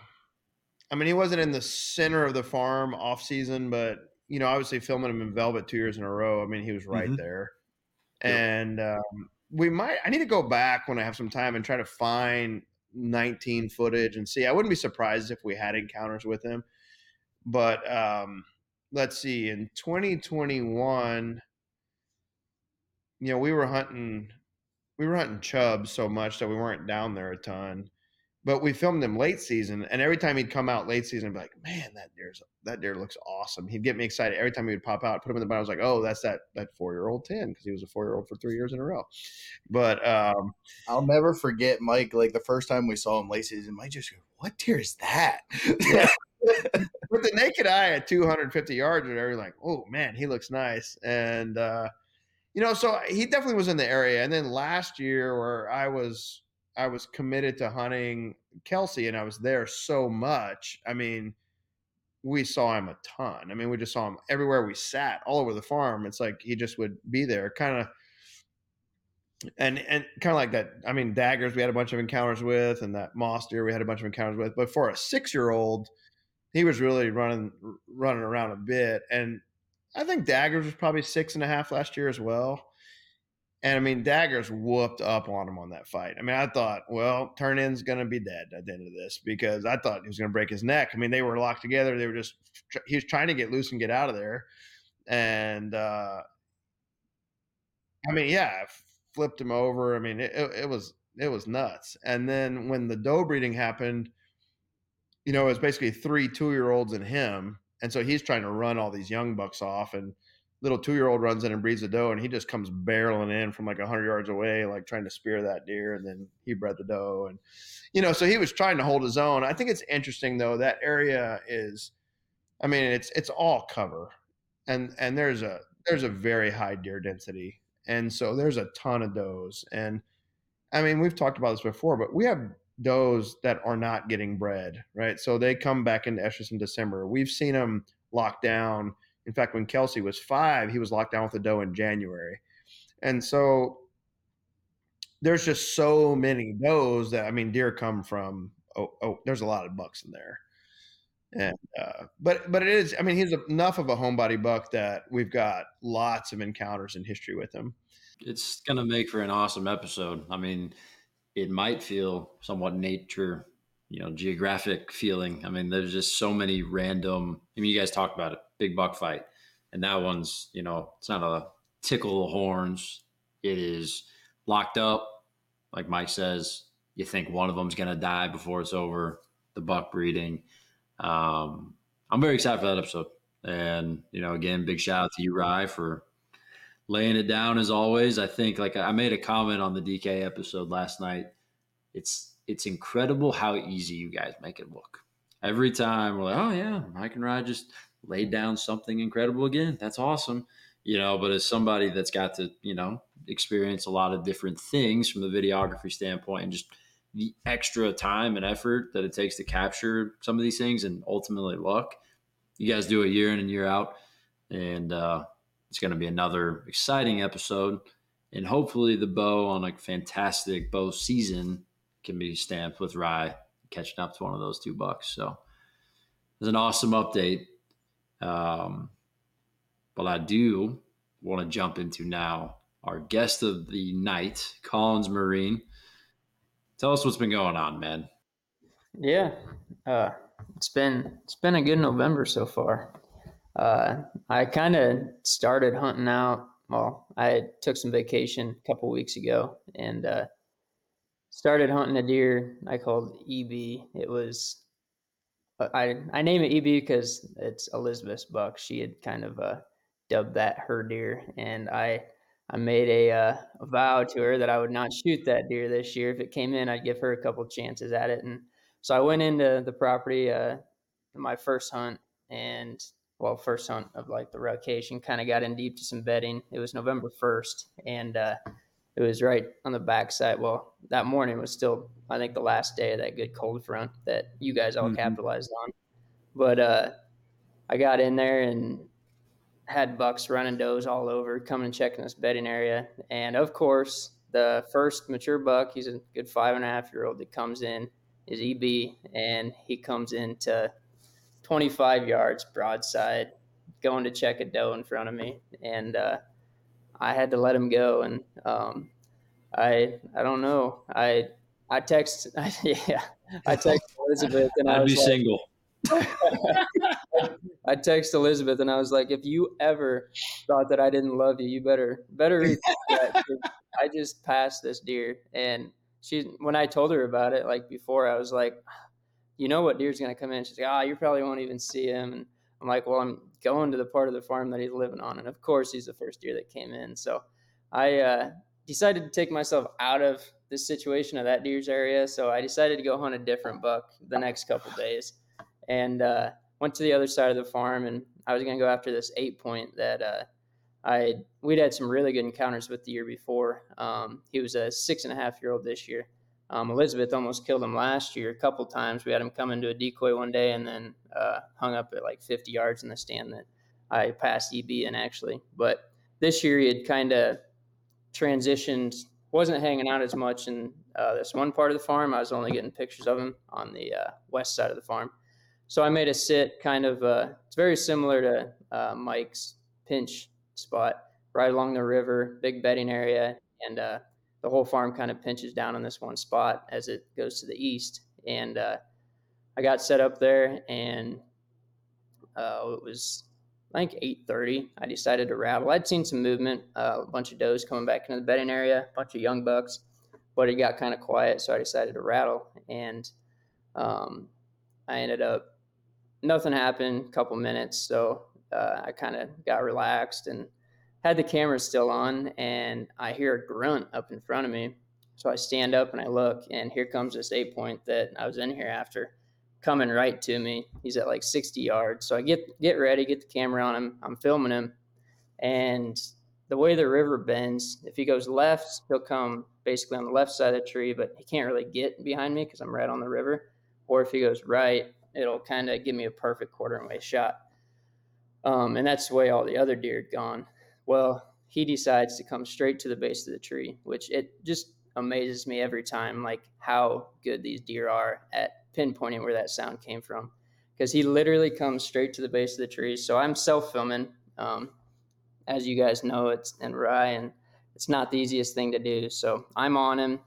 I mean, he wasn't in the center of the farm off season, but you know, obviously filming him in Velvet two years in a row. I mean, he was right mm-hmm. there. Yep. And um, we might. I need to go back when I have some time and try to find 19 footage and see. I wouldn't be surprised if we had encounters with him. But um, let's see. In 2021, you know, we were hunting. We were hunting chubs so much that we weren't down there a ton but we filmed him late season, and every time he'd come out late season, I'd be like, "Man, that deer's that deer looks awesome." He'd get me excited every time he would pop out. Put him in the bottom. I was like, "Oh, that's that that four year old ten because he was a four year old for three years in a row." But um, I'll never forget Mike. Like the first time we saw him late season, Mike just go, "What deer is that?" Yeah. With the naked eye at 250 yards, or whatever, like, "Oh man, he looks nice." And uh, you know, so he definitely was in the area. And then last year, where I was I was committed to hunting Kelsey and I was there so much. I mean, we saw him a ton. I mean, we just saw him everywhere we sat, all over the farm. It's like he just would be there, kind of, and and kind of like that. I mean, daggers we had a bunch of encounters with, and that moss deer we had a bunch of encounters with. But for a six year old, he was really running running around a bit, and I think daggers was probably six and a half last year as well. And I mean, Daggers whooped up on him on that fight. I mean, I thought, well, Turn In's going to be dead at the end of this because I thought he was going to break his neck. I mean, they were locked together. They were just, he was trying to get loose and get out of there. And, uh, I mean, yeah, flipped him over. I mean, it, it was, it was nuts. And then when the doe breeding happened, you know, it was basically three two year olds and him. And so he's trying to run all these young bucks off. And, little two year old runs in and breeds a doe, and he just comes barreling in from like hundred yards away, like trying to spear that deer, and then he bred the doe, and you know, so he was trying to hold his own. I think it's interesting though that area is, I mean, it's it's all cover, and and there's a there's a very high deer density, and so there's a ton of does, and I mean, we've talked about this before, but we have does that are not getting bred, right? So they come back into estrus in December. We've seen them locked down in fact, when Kelsey was five, he was locked down with a doe in January. And so there's just so many does that I mean, deer come from oh, oh there's a lot of bucks in there. And uh, but but it is I mean he's enough of a homebody buck that we've got lots of encounters in history with him. It's gonna make for an awesome episode. I mean, it might feel somewhat nature, you know, geographic feeling. I mean, there's just so many random. I mean, you guys talked about it big buck fight. And that one's, you know, it's not a tickle the horns. It is locked up. Like Mike says, you think one of them's going to die before it's over, the buck breeding. Um, I'm very excited for that episode. And, you know, again, big shout out to you, Rye, for laying it down as always. I think, like, I made a comment on the DK episode last night. It's, it's incredible how easy you guys make it look. Every time we're like, oh, yeah, Mike and Rye just laid down something incredible again. That's awesome. You know, but as somebody that's got to, you know, experience a lot of different things from the videography standpoint and just the extra time and effort that it takes to capture some of these things and ultimately luck. You guys do it year in and year out. And uh, it's going to be another exciting episode. And hopefully, the bow on a fantastic bow season can be stamped with Rye catching up to one of those two bucks. So, it's an awesome update. Um, but I do want to jump into now our guest of the night, Collins Marine. Tell us what's been going on, man. Yeah, uh, it's been it's been a good November so far. Uh, I kind of started hunting out. Well, I took some vacation a couple weeks ago and uh, started hunting a deer I called EB. It was I I name it EB because it's Elizabeth's buck. She had kind of uh, dubbed that her deer, and I I made a, uh, a, vow to her that I would not shoot that deer this year. If it came in, I'd give her a couple chances at it. And so I went into the property, uh, my first hunt, and well, first hunt of like the rotation, kind of got in deep to some bedding. It was November first, and uh, it was right on the backside. Well, that morning was still, I think, the last day of that good cold front that you guys all mm-hmm. capitalized on. But uh, I got in there and had bucks running does all over, coming and checking this bedding area. And of course, the first mature buck, he's a good five and a half year old that comes in, is EB, and he comes into 25 yards broadside, going to check a doe in front of me. And uh, I had to let him go, and um, I I don't know. I I text I, yeah I text Elizabeth and I'd I was be like, single. I text Elizabeth and I was like, if you ever thought that I didn't love you, you better better that. I just passed this deer, and she when I told her about it like before, I was like, you know what deer's gonna come in? She's like, ah, oh, you probably won't even see him. And I'm like, well, I'm going to the part of the farm that he's living on. And of course, he's the first deer that came in. So I uh, decided to take myself out of this situation of that deer's area. So I decided to go hunt a different buck the next couple days and uh, went to the other side of the farm. And I was going to go after this eight point that uh, I we'd had some really good encounters with the year before. Um, he was a six and a half year old this year. Um, Elizabeth almost killed him last year a couple times. We had him come into a decoy one day, and then uh, hung up at like 50 yards in the stand that I passed EB in actually. But this year he had kind of transitioned, wasn't hanging out as much in uh, this one part of the farm. I was only getting pictures of him on the uh, west side of the farm. So I made a sit kind of, uh, it's very similar to uh, Mike's pinch spot right along the river, big bedding area. And the whole farm kind of pinches down on this one spot as it goes to the east. And I got set up there and it was think 8:30. I decided to rattle. I'd seen some movement, uh, a bunch of does coming back into the bedding area, a bunch of young bucks, but it got kind of quiet, so I decided to rattle. And um, I ended up nothing happened. A couple minutes, so uh, I kind of got relaxed and had the camera still on, and I hear a grunt up in front of me. So I stand up and I look, and here comes this eight point that I was in here after coming right to me. He's at like 60 yards. So I get get ready, get the camera on him. I'm filming him. And the way the river bends, if he goes left, he'll come basically on the left side of the tree, but he can't really get behind me because I'm right on the river. Or if he goes right, it'll kind of give me a perfect quarter way shot. Um, and that's the way all the other deer had gone. Well, he decides to come straight to the base of the tree, which it just amazes me every time, like how good these deer are at pinpointing where that sound came from because he literally comes straight to the base of the tree. So I'm self filming. Um, as you guys know, it's in rye and it's not the easiest thing to do. So I'm on him.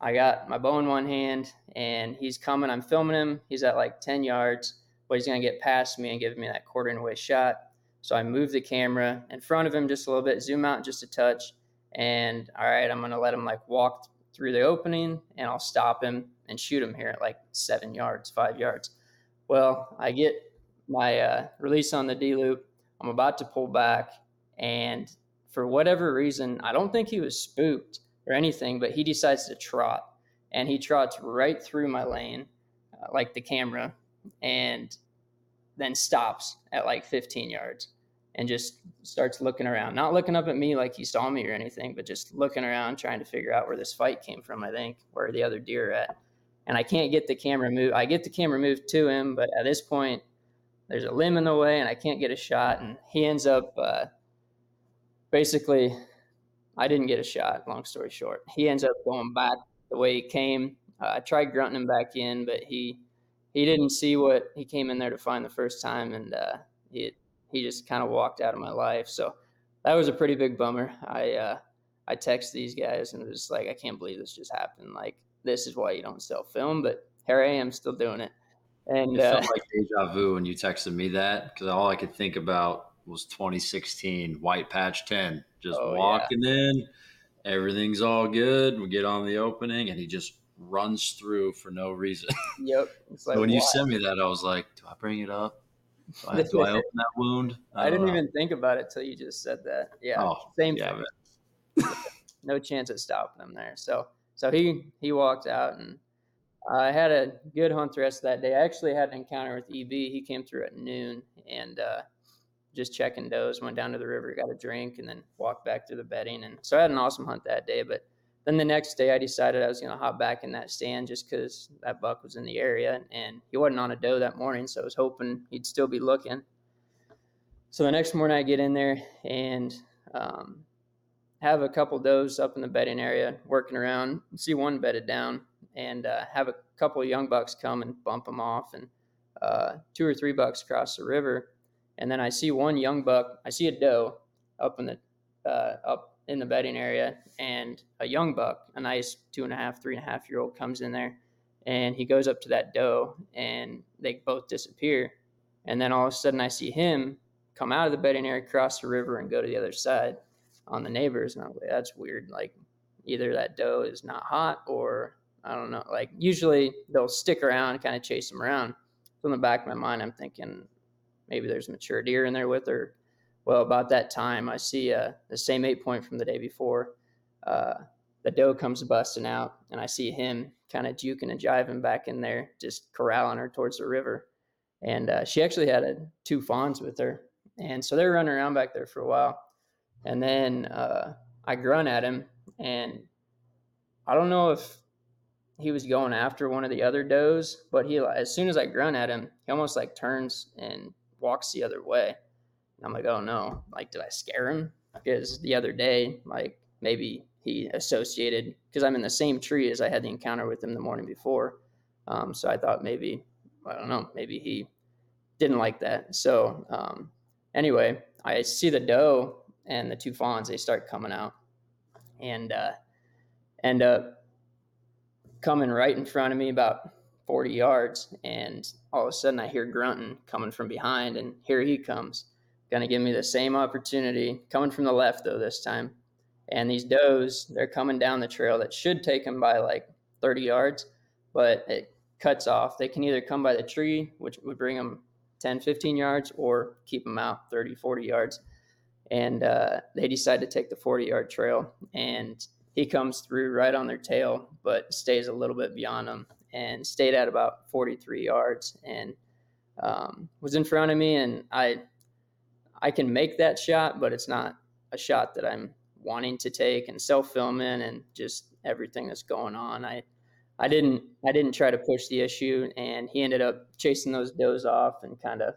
I got my bow in one hand and he's coming. I'm filming him. He's at like 10 yards, but he's going to get past me and give me that quarter and away shot. So I move the camera in front of him just a little bit, zoom out just a touch. And all right, I'm going to let him like walk through the opening and I'll stop him and shoot him here at like seven yards, five yards. Well, I get my uh, release on the D loop. I'm about to pull back, and for whatever reason, I don't think he was spooked or anything, but he decides to trot, and he trots right through my lane, uh, like the camera, and then stops at like 15 yards and just starts looking around, not looking up at me like he saw me or anything, but just looking around, trying to figure out where this fight came from. I think where the other deer are at and I can't get the camera moved. I get the camera moved to him, but at this point, there's a limb in the way, and I can't get a shot. And he ends up uh, basically, I didn't get a shot. Long story short, he ends up going back the way he came. Uh, I tried grunting him back in, but he he didn't see what he came in there to find the first time, and uh, he he just kind of walked out of my life. So that was a pretty big bummer. I uh, I text these guys and it was like, I can't believe this just happened. Like this is why you don't self film, but here I am still doing it. And it felt uh, like deja vu when you texted me that because all I could think about was 2016 White Patch 10, just oh, walking yeah. in, everything's all good. We get on the opening, and he just runs through for no reason. Yep. Like, when you sent me that, I was like, do I bring it up? Do I, do I open that wound? I, I didn't know. even think about it till you just said that. Yeah. Oh, same yeah, thing. no chance of stopping him there. So so he he walked out, and I had a good hunt the rest of that day. I actually had an encounter with EB. He came through at noon and uh, just checking does. Went down to the river, got a drink, and then walked back through the bedding. And so I had an awesome hunt that day. But then the next day, I decided I was going to hop back in that stand just because that buck was in the area, and he wasn't on a doe that morning. So I was hoping he'd still be looking. So the next morning, I get in there and um, have a couple does up in the bedding area working around, see one bedded down, and uh, have a couple young bucks come and bump them off, and uh, two or three bucks cross the river, and then I see one young buck. I see a doe up in the uh, up in the bedding area, and a young buck, a nice two and a half, three and a half year old, comes in there, and he goes up to that doe, and they both disappear, and then all of a sudden I see him come out of the bedding area, cross the river, and go to the other side on the neighbors. And I was like, that's weird. Like either that doe is not hot or I don't know. Like usually they'll stick around, kind of chase them around. So in the back of my mind, I'm thinking maybe there's mature deer in there with her. Well, about that time, I see uh, the same eight point from the day before. Uh, the doe comes busting out, and I see him kind of juking and jiving back in there, just corralling her towards the river. And uh, she actually had a, two fawns with her, and so they're running around back there for a while. And then uh, I grunt at him, and I don't know if he was going after one of the other does, but he as soon as I grunt at him, he almost like turns and walks the other way. And I'm like, oh no, like did I scare him? Because the other day, like maybe he associated because I'm in the same tree as I had the encounter with him the morning before. Um, so I thought maybe I don't know, maybe he didn't like that. So um, anyway, I see the doe and the two fawns. They start coming out, and uh, end up coming right in front of me about 40 yards. And all of a sudden, I hear grunting coming from behind, and here he comes. Gonna give me the same opportunity, coming from the left though this time. And these does, they're coming down the trail that should take them by like 30 yards, but it cuts off. They can either come by the tree, which would bring them 10, 15 yards, or keep them out 30, 40 yards. And uh, they decide to take the 40 yard trail. And he comes through right on their tail, but stays a little bit beyond them and stayed at about 43 yards and um, was in front of me. And I, I can make that shot, but it's not a shot that I'm wanting to take and self filming and just everything that's going on. I, I didn't, I didn't try to push the issue, and he ended up chasing those does off and kind of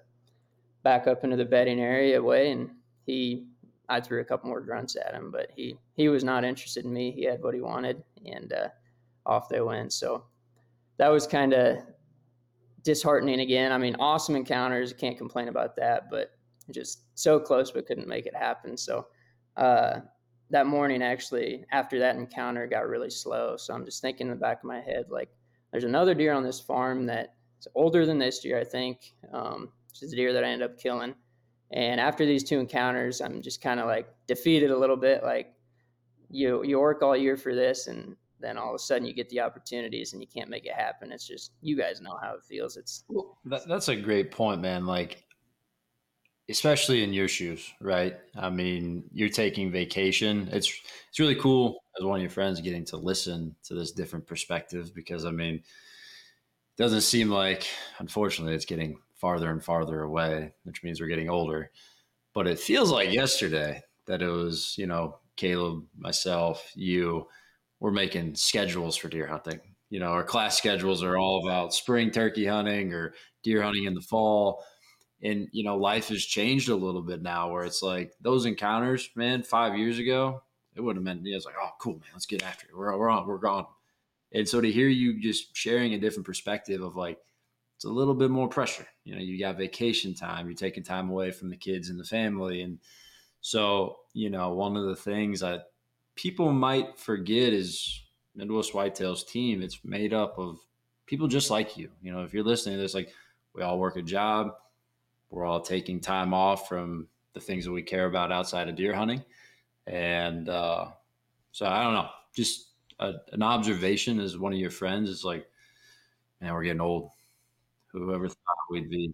back up into the bedding area way. And he I threw a couple more grunts at him, but he he was not interested in me. He had what he wanted, and uh, off they went. So that was kind of disheartening again. I mean, awesome encounters. Can't complain about that, but just so close, but couldn't make it happen. So uh, that morning, actually, after that encounter, got really slow. So I'm just thinking in the back of my head, like, there's another deer on this farm that is older than this deer, I think. Um, which is a deer that I ended up killing and after these two encounters, I'm just kind of like defeated a little bit. Like you you work all year for this, and then all of a sudden you get the opportunities and you can't make it happen. It's just you guys know how it feels. It's that, that's a great point, man. Like especially in your shoes, right? I mean, you're taking vacation. It's it's really cool as one of your friends getting to listen to this different perspective because I mean, it doesn't seem like unfortunately it's getting farther and farther away, which means we're getting older. But it feels like yesterday that it was, you know, Caleb, myself, you, we're making schedules for deer hunting. You know, our class schedules are all about spring turkey hunting or deer hunting in the fall. And, you know, life has changed a little bit now where it's like those encounters, man, five years ago, it would have meant, it was like, oh, cool, man, let's get after it. We're, we're on, we're gone. And so to hear you just sharing a different perspective of like, it's a little bit more pressure. You know, you got vacation time, you're taking time away from the kids and the family. And so, you know, one of the things that people might forget is Midwest Whitetails team. It's made up of people just like you. You know, if you're listening to this, like we all work a job, we're all taking time off from the things that we care about outside of deer hunting. And uh, so I don't know, just a, an observation as one of your friends is like, man, we're getting old Whoever thought we'd be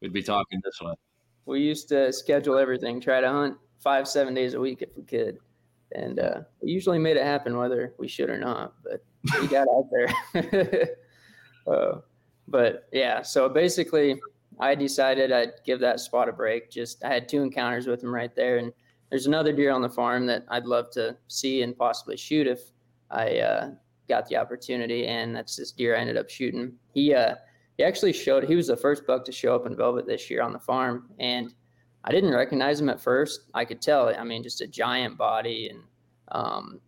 we'd be talking this way. We used to schedule everything, try to hunt five, seven days a week if we could. And uh, we usually made it happen whether we should or not, but we got out there. uh, but yeah, so basically, I decided I'd give that spot a break. Just I had two encounters with him right there, and there's another deer on the farm that I'd love to see and possibly shoot if I uh, got the opportunity, and that's this deer I ended up shooting. He uh, he actually showed he was the first buck to show up in velvet this year on the farm, and I didn't recognize him at first. I could tell. I mean, just a giant body and um,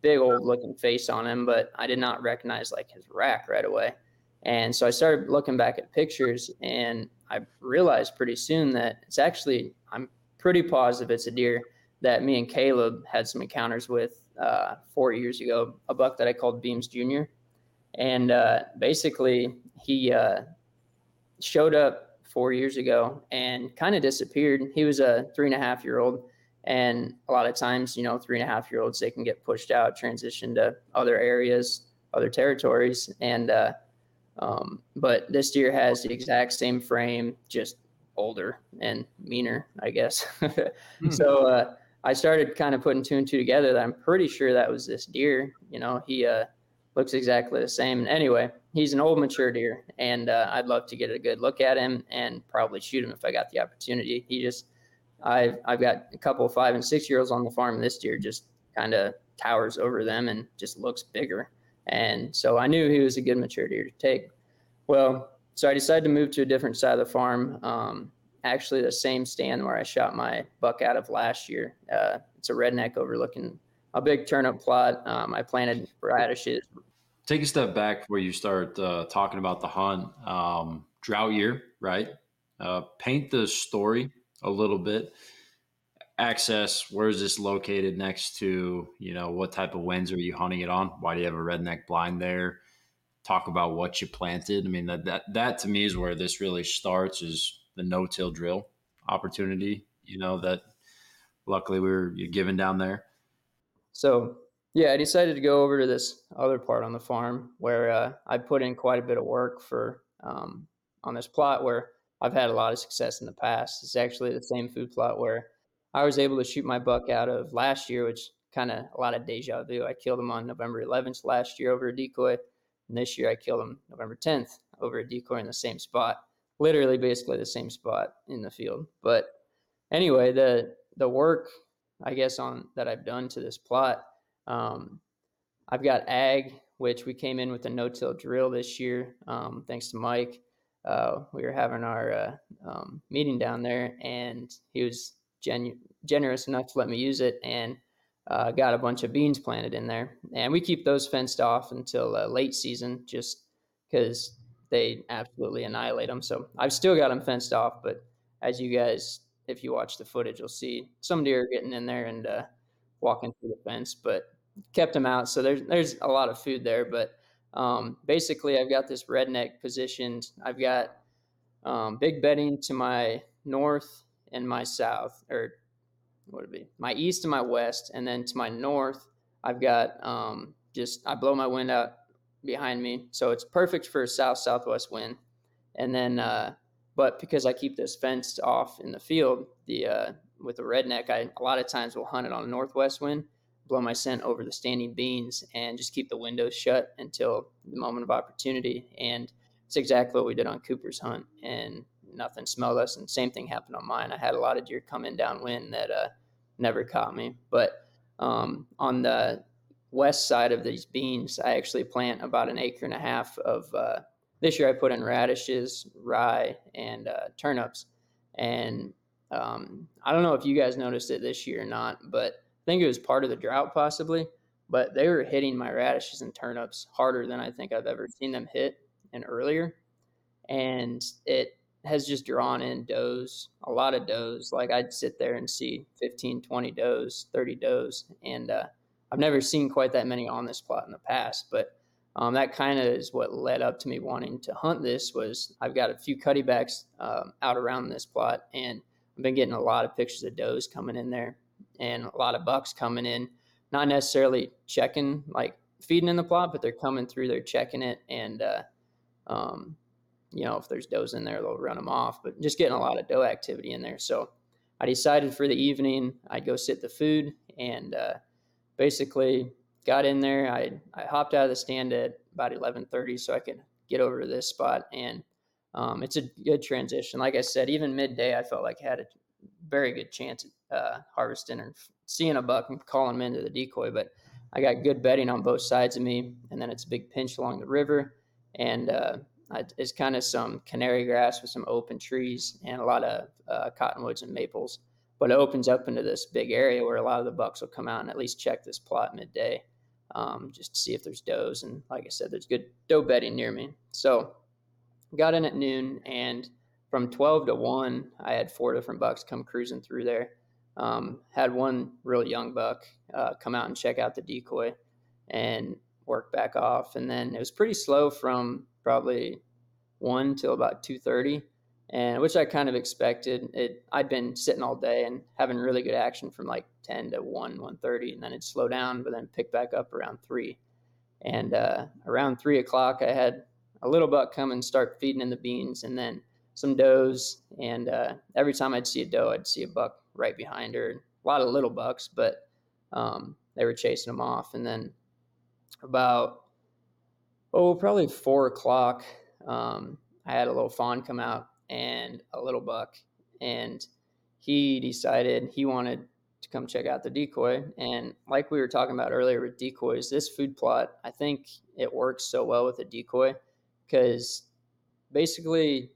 big old looking face on him, but I did not recognize like his rack right away. And so I started looking back at pictures, and I realized pretty soon that it's actually I'm pretty positive it's a deer that me and Caleb had some encounters with uh, four years ago, a buck that I called Beams Jr. And uh, basically, he uh, showed up four years ago and kind of disappeared. He was a three and a half year old. And a lot of times, you know, three and a half year olds, they can get pushed out, transition to other areas, other territories. And, uh, um, but this deer has the exact same frame, just older and meaner, I guess. mm. So, uh, I started kind of putting two and two together that I'm pretty sure that was this deer. You know, he uh, looks exactly the same. And anyway, he's an old mature deer, and uh, I'd love to get a good look at him and probably shoot him if I got the opportunity. He just, I've I've got a couple of five and six year olds on the farm. This deer just kind of towers over them and just looks bigger. And so I knew he was a good mature deer to take. Well, so I decided to move to a different side of the farm. Um, actually, the same stand where I shot my buck out of last year. Uh, it's a redneck overlooking a big turnip plot. Um, I planted radishes. Take a step back where you start uh, talking about the hunt. Um, drought year, right? Uh, paint the story a little bit. Access, where is this located next to? You know, what type of winds are you hunting it on? Why do you have a redneck blind there? Talk about what you planted. I mean, that that that to me is where this really starts. Is the no-till drill opportunity? You know that luckily we were given down there. So yeah, I decided to go over to this other part on the farm where uh, I put in quite a bit of work for um, on this plot where I've had a lot of success in the past. It's actually the same food plot where I was able to shoot my buck out of last year, which kind of a lot of deja vu. I killed him on November 11th last year over a decoy, and this year I killed him November 10th over a decoy in the same spot, literally basically the same spot in the field. But anyway, the the work I guess on that I've done to this plot, um, I've got ag, which we came in with a no-till drill this year, um, thanks to Mike uh, we were having our uh, um, meeting down there, and he was genu- generous enough to let me use it, and uh, got a bunch of beans planted in there. And we keep those fenced off until uh, late season, just because they absolutely annihilate them. So I've still got them fenced off, but as you guys, if you watch the footage, you'll see some deer getting in there and uh, walking through the fence, but kept them out. So there's there's a lot of food there, but um, basically, I've got this redneck positioned. I've got um, big bedding to my north and my south, or what would it be? My east and my west, and then to my north, I've got um, just I blow my wind out behind me, so it's perfect for a south southwest wind. And then, uh, but because I keep this fenced off in the field, the uh, with the redneck, I a lot of times will hunt it on a northwest wind blow my scent over the standing beans and just keep the windows shut until the moment of opportunity. And it's exactly what we did on Cooper's hunt, and nothing smelled us. And same thing happened on mine. I had a lot of deer come in downwind that uh, never caught me. But um, on the west side of these beans, I actually plant about an acre and a half of. Uh, this year, I put in radishes, rye, and uh, turnips. And um, I don't know if you guys noticed it this year or not, but I think it was part of the drought possibly, but they were hitting my radishes and turnips harder than I think I've ever seen them hit and earlier. And it has just drawn in does, a lot of does. Like I'd sit there and see 15, 20 does, 30 does. And uh, I've never seen quite that many on this plot in the past, but um, that kind of is what led up to me wanting to hunt this was I've got a few Cuddebacks um, out around this plot and I've been getting a lot of pictures of does coming in there and a lot of bucks coming in, not necessarily checking like feeding in the plot, but they're coming through, they're checking it, and uh, um, you know if there's does in there, they'll run them off. But just getting a lot of doe activity in there. So I decided for the evening I'd go sit the food and uh, basically got in there. I I hopped out of the stand at about 11:30 so I could get over to this spot and. Um, it's a good transition. Like I said, even midday, I felt like I had a very good chance at uh, harvesting and seeing a buck and calling him into the decoy. But I got good bedding on both sides of me, and then it's a big pinch along the river, and uh, it's kind of some canary grass with some open trees and a lot of uh, cottonwoods and maples. But it opens up into this big area where a lot of the bucks will come out and at least check this plot midday, um, just to see if there's does. And like I said, there's good doe bedding near me. So got in at noon and from 12 to 1, I had four different bucks come cruising through there. Um, had one real young buck uh, come out and check out the decoy and work back off. And then it was pretty slow from probably 1 till about 2.30, and which I kind of expected. It I'd been sitting all day and having really good action from like 10 to 1, 1.30, and then it'd slow down, but then pick back up around 3. And uh, around 3 o'clock, I had a little buck come and start feeding in the beans, and then some does, and uh, every time I'd see a doe, I'd see a buck right behind her. A lot of little bucks, but um, they were chasing them off. And then about oh, probably four o'clock, um, I had a little fawn come out and a little buck, and he decided he wanted to come check out the decoy. And like we were talking about earlier with decoys, this food plot, I think it works so well with a decoy because basically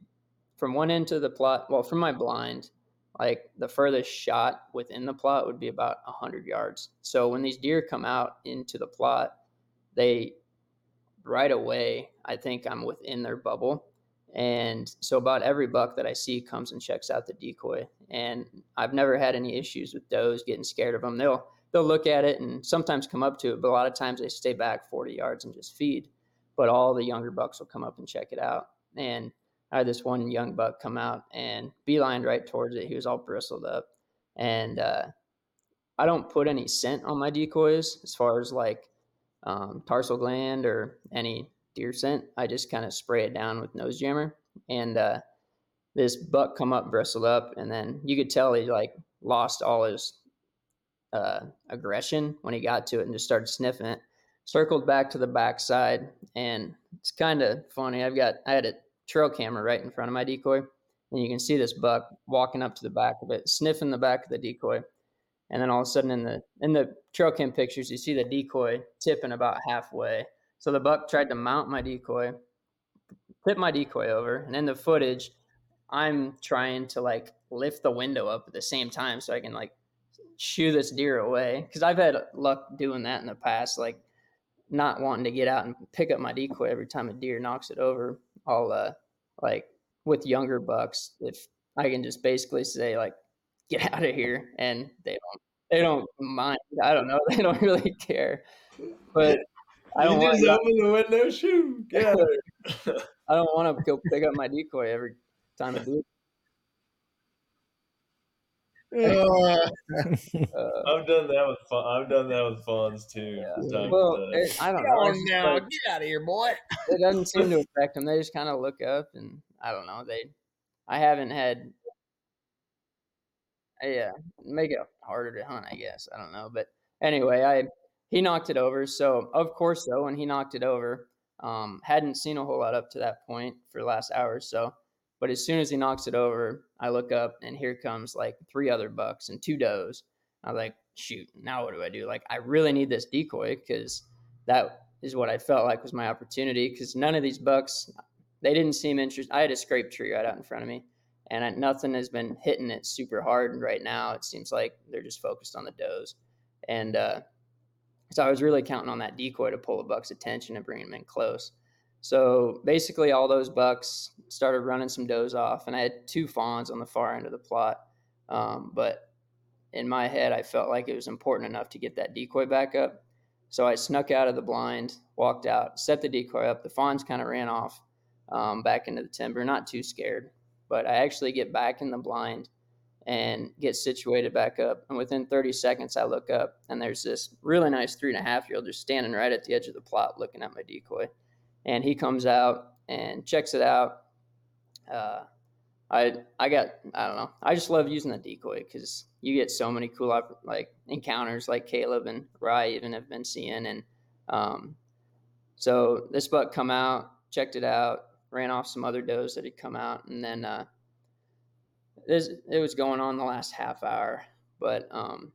from one end to the plot, well, from my blind, like the furthest shot within the plot would be about 100 yards. So when these deer come out into the plot, they right away, I think I'm within their bubble. And so about every buck that I see comes and checks out the decoy. And I've never had any issues with does getting scared of them. They'll they'll look at it and sometimes come up to it, but a lot of times they stay back 40 yards and just feed. But all the younger bucks will come up and check it out. And I had this one young buck come out and beeline right towards it. He was all bristled up. And uh, I don't put any scent on my decoys as far as like um, tarsal gland or any deer scent. I just kind of spray it down with nose jammer. And uh, this buck come up, bristled up, and then you could tell he like lost all his uh, aggression when he got to it and just started sniffing it. Circled back to the backside, and it's kind of funny. I've got I had a trail camera right in front of my decoy, and you can see this buck walking up to the back of it, sniffing the back of the decoy, and then all of a sudden in the in the trail cam pictures, you see the decoy tipping about halfway. So the buck tried to mount my decoy, tip my decoy over, and in the footage, I'm trying to like lift the window up at the same time so I can like shoo this deer away. Because I've had luck doing that in the past, like not wanting to get out and pick up my decoy every time a deer knocks it over. I'll uh like with younger bucks, if I can just basically say like, get out of here, and they don't they don't mind. I don't know. They don't really care. But I don't you want just open the window, shoot, get out. I don't want to go pick up my decoy every time a deer. Uh, Uh, I've done that with fun. I've done that with fawns too. Yeah. Well, it, I don't know. It's like- get out of here, boy. it doesn't seem to affect them. They just kind of look up, and I don't know. They, I haven't had, uh, yeah, make it harder to hunt, I guess. I don't know, but anyway, I he knocked it over. So of course, though, when he knocked it over, um, hadn't seen a whole lot up to that point for the last hour or so. But as soon as he knocks it over, I look up, and here comes like three other bucks and two does. I was like, shoot, now what do I do? Like, I really need this decoy because that is what I felt like was my opportunity because none of these bucks, they didn't seem interested. I had a scrape tree right out in front of me, and I, nothing has been hitting it super hard right now. It seems like they're just focused on the does, and uh, so I was really counting on that decoy to pull the buck's attention and bring him in close. So basically, all those bucks started running some does off, and I had two fawns on the far end of the plot. Um, but in my head, I felt like it was important enough to get that decoy back up. So I snuck out of the blind, walked out, set the decoy up. The fawns kind of ran off um, back into the timber, not too scared. But I actually get back in the blind and get situated back up. And within 30 seconds, I look up and there's this really nice three and a half year old just standing right at the edge of the plot looking at my decoy. And he comes out and checks it out. Uh, I I got I don't know. I just love using the decoy because you get so many cool like encounters like Caleb and Rye even have been seeing and um, so this buck come out, checked it out, ran off some other does that had come out, and then uh, this it was going on the last half hour, but um,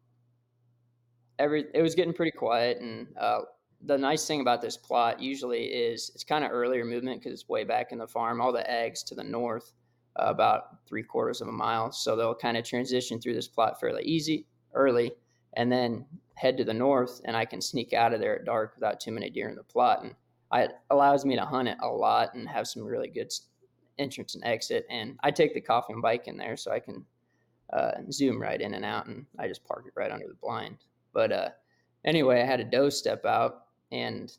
every it was getting pretty quiet and uh, the nice thing about this plot usually is it's kind of earlier movement because it's way back in the farm. All the eggs to the north, uh, about three quarters of a mile, so they'll kind of transition through this plot fairly easy early, and then head to the north, and I can sneak out of there at dark without too many deer in the plot, and it allows me to hunt it a lot and have some really good entrance and exit. And I take the coffin bike in there so I can uh, zoom right in and out, and I just park it right under the blind. But uh, anyway, I had a doe step out, and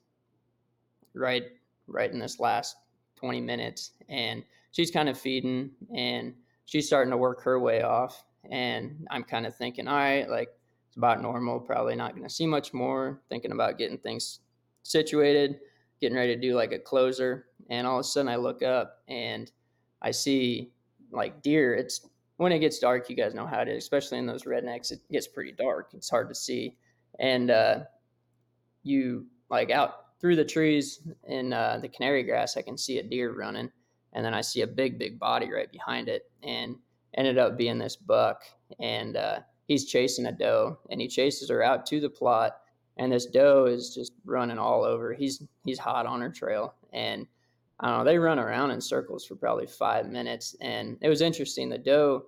right right in this last 20 minutes, and she's kind of feeding, and she's starting to work her way off, and I'm kind of thinking, all right, like it's about normal, probably not going to see much more. Thinking about getting things situated, getting ready to do like a closer, and all of a sudden I look up and I see like deer. It's when it gets dark, you guys know how it is, especially in those rednecks. It gets pretty dark. It's hard to see, and uh, you like out through the trees in uh, the canary grass. I can see a deer running, and then I see a big, big body right behind it, and ended up being this buck, and uh, he's chasing a doe and he chases her out to the plot and this doe is just running all over. He's he's hot on her trail and I don't know, they run around in circles for probably five minutes. And it was interesting. The doe,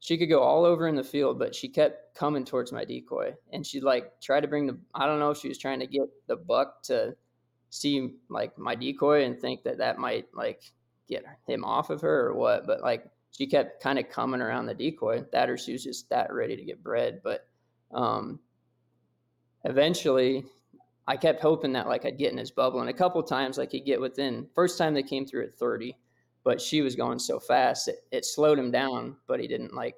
she could go all over in the field, but she kept coming towards my decoy. And she like tried to bring the I don't know if she was trying to get the buck to see like my decoy and think that that might like get him off of her or what. But like she kept kind of coming around the decoy. That or she was just that ready to get bred. But um, eventually, I kept hoping that like I'd get in his bubble, and a couple times like he'd get within. First time they came through at thirty, but she was going so fast it, it slowed him down. But he didn't like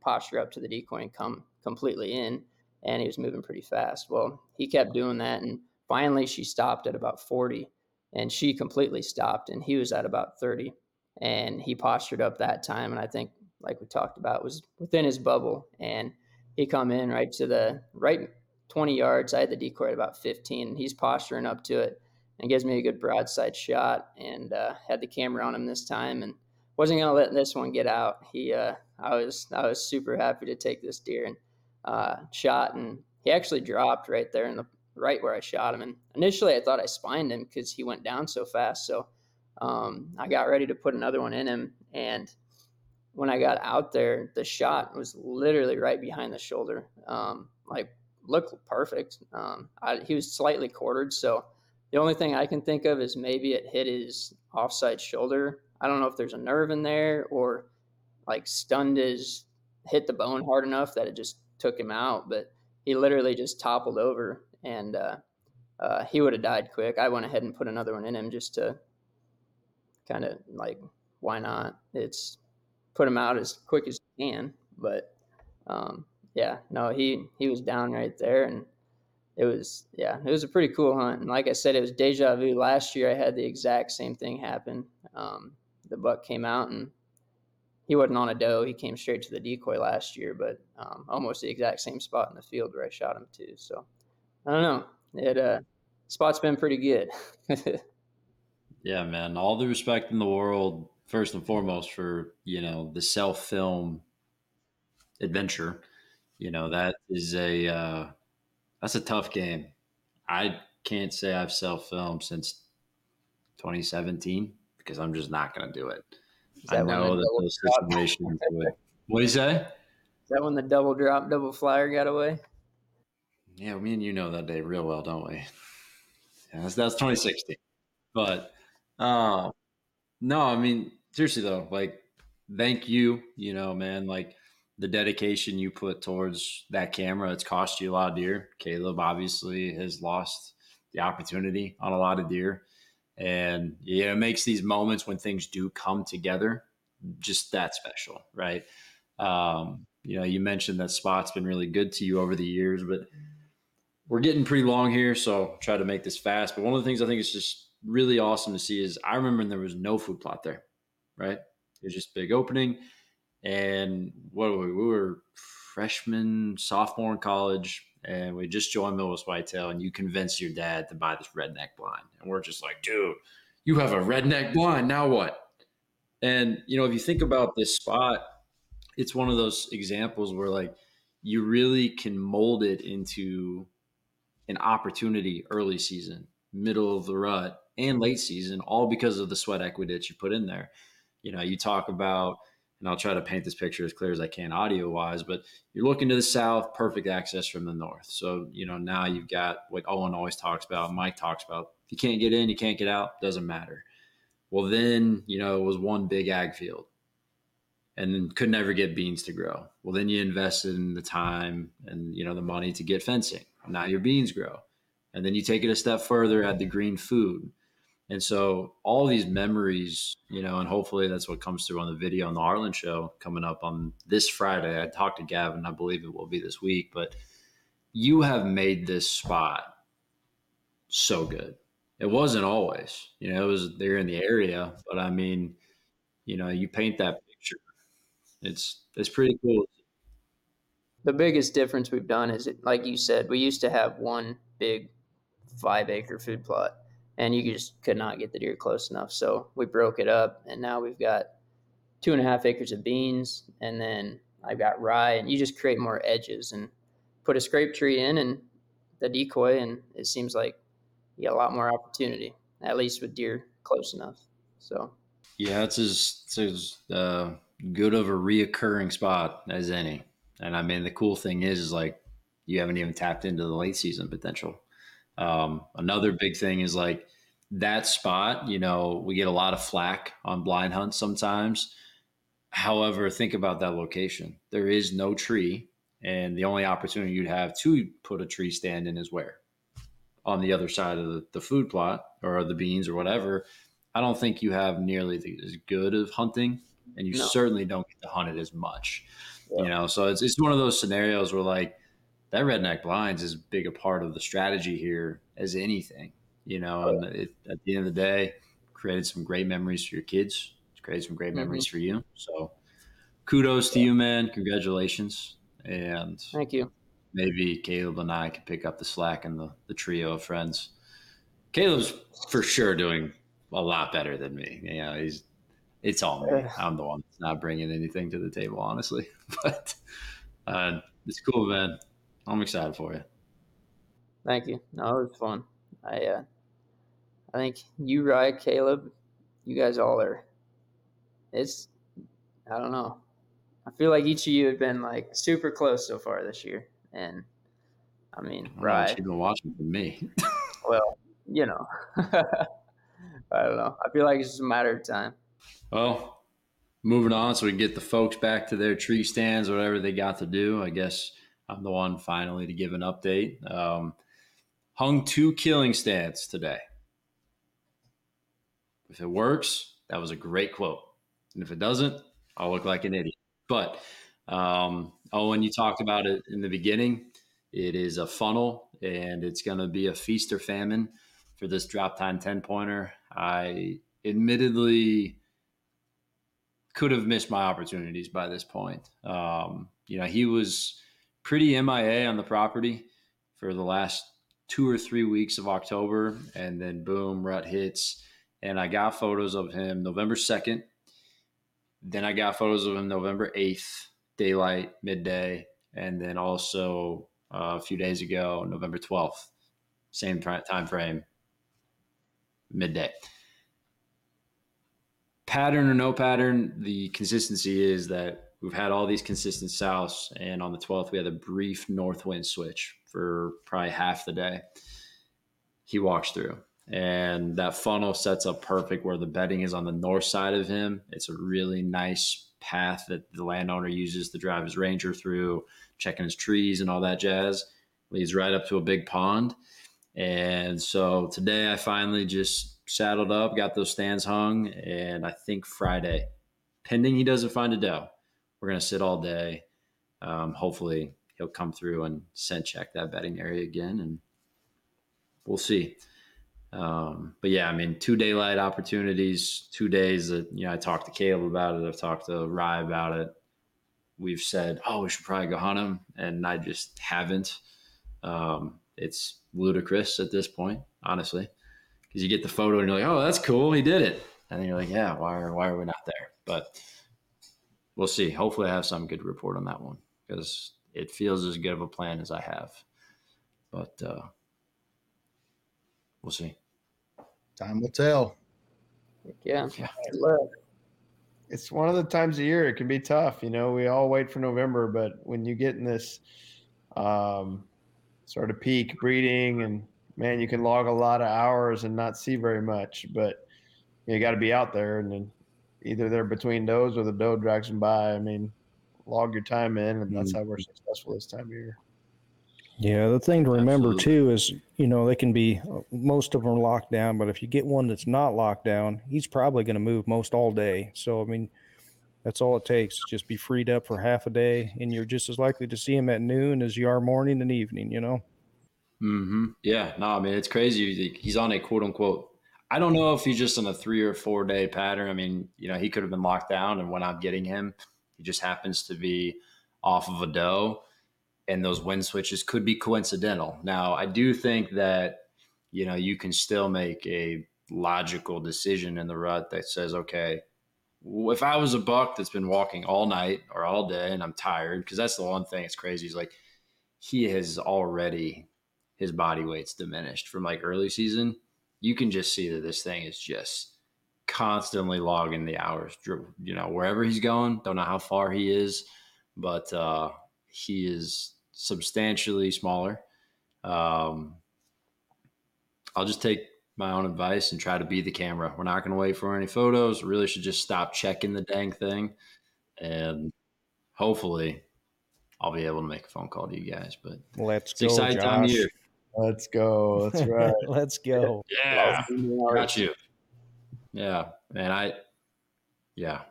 posture up to the decoy and come completely in, and he was moving pretty fast. Well, he kept doing that, and finally she stopped at about forty, and she completely stopped, and he was at about thirty and he postured up that time. And I think, like we talked about, was within his bubble, and he come in right to the right 20 yards. I had the decoy at about 15. He's posturing up to it and gives me a good broadside shot, and uh, had the camera on him this time, and wasn't gonna let this one get out. He, uh, I was, I was super happy to take this deer and uh, shot, and he actually dropped right there in the right where I shot him. And initially, I thought I spined him because he went down so fast. So um, I got ready to put another one in him. And when I got out there, the shot was literally right behind the shoulder. Um, like, looked perfect. Um, I, he was slightly quartered. So the only thing I can think of is maybe it hit his offside shoulder. I don't know if there's a nerve in there or like stunned his, hit the bone hard enough that it just took him out. But he literally just toppled over and, uh, uh, he would have died quick. I went ahead and put another one in him just to kind of like why not? It's put him out as quick as you can. But um, yeah, no, he he was down right there, and it was yeah, it was a pretty cool hunt. And like I said, it was deja vu. Last year, I had the exact same thing happen. Um, the buck came out and he wasn't on a doe. He came straight to the decoy last year, but um, almost the exact same spot in the field where I shot him too. So I don't know. It uh, spot's been pretty good. Yeah, man. All the respect in the world, first and foremost, for you know the self film adventure. You know that is a uh, that's a tough game. I can't say I've self filmed since 2017 because I'm just not going to do it. I know that those situations. what do you say? Is that when the double drop, double flyer got away? Yeah, me and you know that day real well, don't we? Yeah, that's, that's 2016. But uh, no, I mean, seriously though, like, thank you, you know, man, like the dedication you put towards that camera, it's cost you a lot of deer. Caleb obviously has lost the opportunity on a lot of deer. And yeah, it makes these moments when things do come together just that special, right? Um, you know, you mentioned that spot's been really good to you over the years, but we're getting pretty long here, so I'll try to make this fast. But one of the things I think is just really awesome to see is I remember there was no food plot there, right? It was just big opening. And what were we? we were freshmen, sophomore in college, and we just joined Midwest Whitetail, and you convinced your dad to buy this redneck blind. And we're just like, dude, you have a redneck blind. Now what? And, you know, if you think about this spot, it's one of those examples where, like, you really can mold it into an opportunity early season, middle of the rut, and late season, all because of the sweat equity that you put in there. You know, you talk about, and I'll try to paint this picture as clear as I can audio wise, but you're looking to the south, perfect access from the north. So, you know, now you've got what Owen always talks about, Mike talks about. You can't get in, you can't get out, doesn't matter. Well, then, you know, it was one big ag field and then could never get beans to grow. Well, then you invested in the time and, you know, the money to get fencing. Now your beans grow. And then you take it a step further, add the green food and so all these memories, you know, and hopefully that's what comes through on the video on the Heartland show coming up on this Friday. I talked to Gavin, I believe it will be this week, but you have made this spot so good. It wasn't always, you know, it was there in the area, but I mean, you know, you paint that picture. It's it's pretty cool. The biggest difference we've done is it, like you said, we used to have one big five acre food plot and you just could not get the deer close enough. So we broke it up, and now we've got two and a half acres of beans, and then I've got rye, and you just create more edges and put a scrape tree in and the decoy, and it seems like you get a lot more opportunity, at least with deer close enough. So yeah, it's as it's as uh, good of a reoccurring spot as any. And I mean, the cool thing is, is like you haven't even tapped into the late season potential. Um, another big thing is like that spot. You know, we get a lot of flack on blind hunts sometimes. However, think about that location. There is no tree, and the only opportunity you'd have to put a tree stand in is where on the other side of the, the food plot or the beans or whatever. I don't think you have nearly the, as good of hunting, and you no. certainly don't get to hunt it as much. Yeah. You know, so it's it's one of those scenarios where like that redneck blinds is big a part of the strategy here as anything. You know, and it, at the end of the day, created some great memories for your kids. It's created some great memories mm-hmm. for you. So, kudos to you, man. Congratulations, and thank you. Maybe Caleb and I can pick up the slack in the the trio of friends. Caleb's for sure doing a lot better than me. You know, he's it's all me. I'm the one that's not bringing anything to the table, honestly. But uh, it's cool, man. I'm excited for you. Thank you. No, it was fun. I uh, I think you, Rye, Caleb, you guys all are. It's I don't know. I feel like each of you have been like super close so far this year, and I mean, right. You've been watching for me. well, you know, I don't know. I feel like it's just a matter of time. Well, moving on, so we can get the folks back to their tree stands, whatever they got to do. I guess I'm the one finally to give an update. Um, hung two killing stands today. If it works, that was a great quote. And if it doesn't, I'll look like an idiot. But um, Owen, you talked about it in the beginning. It is a funnel, and it's going to be a feast or famine for this drop tine 10 pointer. I admittedly could have missed my opportunities by this point. Um, you know, he was pretty MIA on the property for the last two or three weeks of October. And then boom, rut hits. And I got photos of him November 2nd. Then I got photos of him November 8th, daylight, midday. And then also uh, a few days ago, November 12th, same time frame, midday. Pattern or no pattern, the consistency is that we've had all these consistent souths, and on the 12th, we had a brief north wind switch for probably half the day. He walks through, and that funnel sets up perfect where the bedding is on the north side of him. It's a really nice path that the landowner uses to drive his ranger through, checking his trees and all that jazz. Leads right up to a big pond. And so today I finally just saddled up, got those stands hung, and I think Friday, pending he doesn't find a doe, we're going to sit all day. Um, hopefully, he'll come through and scent check that bedding area again, and we'll see. Um, but yeah, I mean, two daylight opportunities, two days that, you know, I talked to Caleb about it. I've talked to Rye about it. We've said, oh, we should probably go hunt him. And I just haven't. Um, it's ludicrous at this point, honestly, because you get the photo and you're like, oh, that's cool. He did it. And then you're like, yeah, why are, why are we not there? But we'll see. Hopefully, I have some good report on that one because it feels as good of a plan as I have. But uh, we'll see. Time will tell. Yeah. yeah. It's one of the times of year it can be tough. You know, we all wait for November, but when you get in this um, sort of peak breeding, and man, you can log a lot of hours and not see very much, but you got to be out there. And then either they're between does or the doe drags them by. I mean, log your time in, and that's mm-hmm. how we're successful this time of year. Yeah, the thing to remember Absolutely. too is, you know, they can be most of them are locked down, but if you get one that's not locked down, he's probably going to move most all day. So, I mean, that's all it takes. Just be freed up for half a day, and you're just as likely to see him at noon as you are morning and evening. You know. Mm-hmm. Yeah. No, I mean it's crazy. He's on a quote unquote I don't know if he's just in a three or four day pattern. I mean, you know, he could have been locked down, and when I'm getting him, he just happens to be off of a doe, and those wind switches could be coincidental. Now, I do think that you know you can still make a logical decision in the rut that says, okay, if I was a buck that's been walking all night or all day and I'm tired, because that's the one thing that's crazy is like he has already his body weight's diminished from like early season. You can just see that this thing is just constantly logging the hours. You know, wherever he's going, don't know how far he is, but uh, he is substantially smaller. Um, I'll just take my own advice and try to be the camera. We're not going to wait for any photos. We really should just stop checking the dang thing. And hopefully I'll be able to make a phone call to you guys. But let's it's go. Exciting time of year. Let's go. That's right. let's go. Yeah. Got you. Yeah. Man, I, yeah.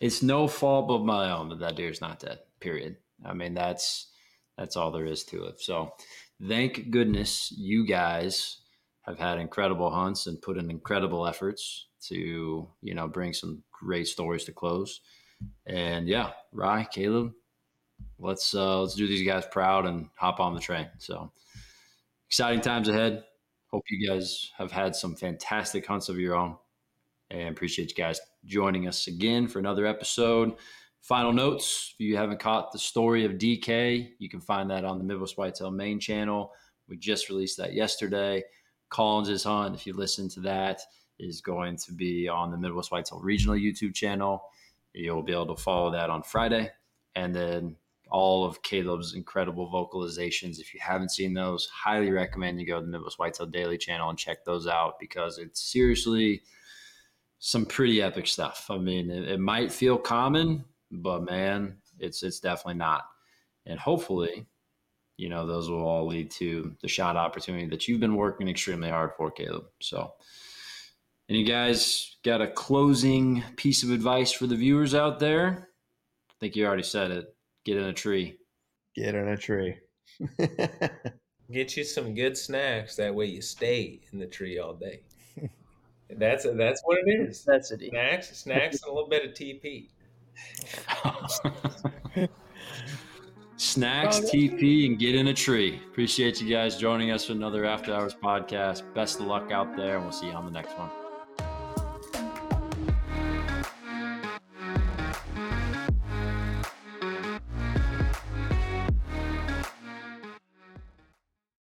It's no fault of my own that that deer's not dead, period. I mean, that's, that's all there is to it. So thank goodness you guys have had incredible hunts and put in incredible efforts to you know bring some great stories to close. And yeah, Rye, Caleb, let's uh, let's do these guys proud and hop on the train. So exciting times ahead. Hope you guys have had some fantastic hunts of your own, and appreciate you guys joining us again for another episode. Final notes: If you haven't caught the story of DK, you can find that on the Midwest Whitetail main channel. We just released that yesterday. Collins' hunt, if you listen to that, is going to be on the Midwest Whitetail Regional YouTube channel. You'll be able to follow that on Friday. And then all of Caleb's incredible vocalizations. If you haven't seen those, highly recommend you go to the Midwest Whitetail Daily channel and check those out because it's seriously some pretty epic stuff. I mean, it, it might feel common, but man, it's it's definitely not. And hopefully, you know, those will all lead to the shot opportunity that you've been working extremely hard for, Caleb. So, and you guys got a closing piece of advice for the viewers out there? I think you already said it. Get in a tree. Get in a tree. Get you some good snacks. That way you stay in the tree all day. That's that's what it is. That's it. Snacks, snacks, and a little bit of TP. Snacks, oh, TP, and get in a tree. Appreciate you guys joining us for another After Hours podcast. Best of luck out there, and we'll see you on the next one.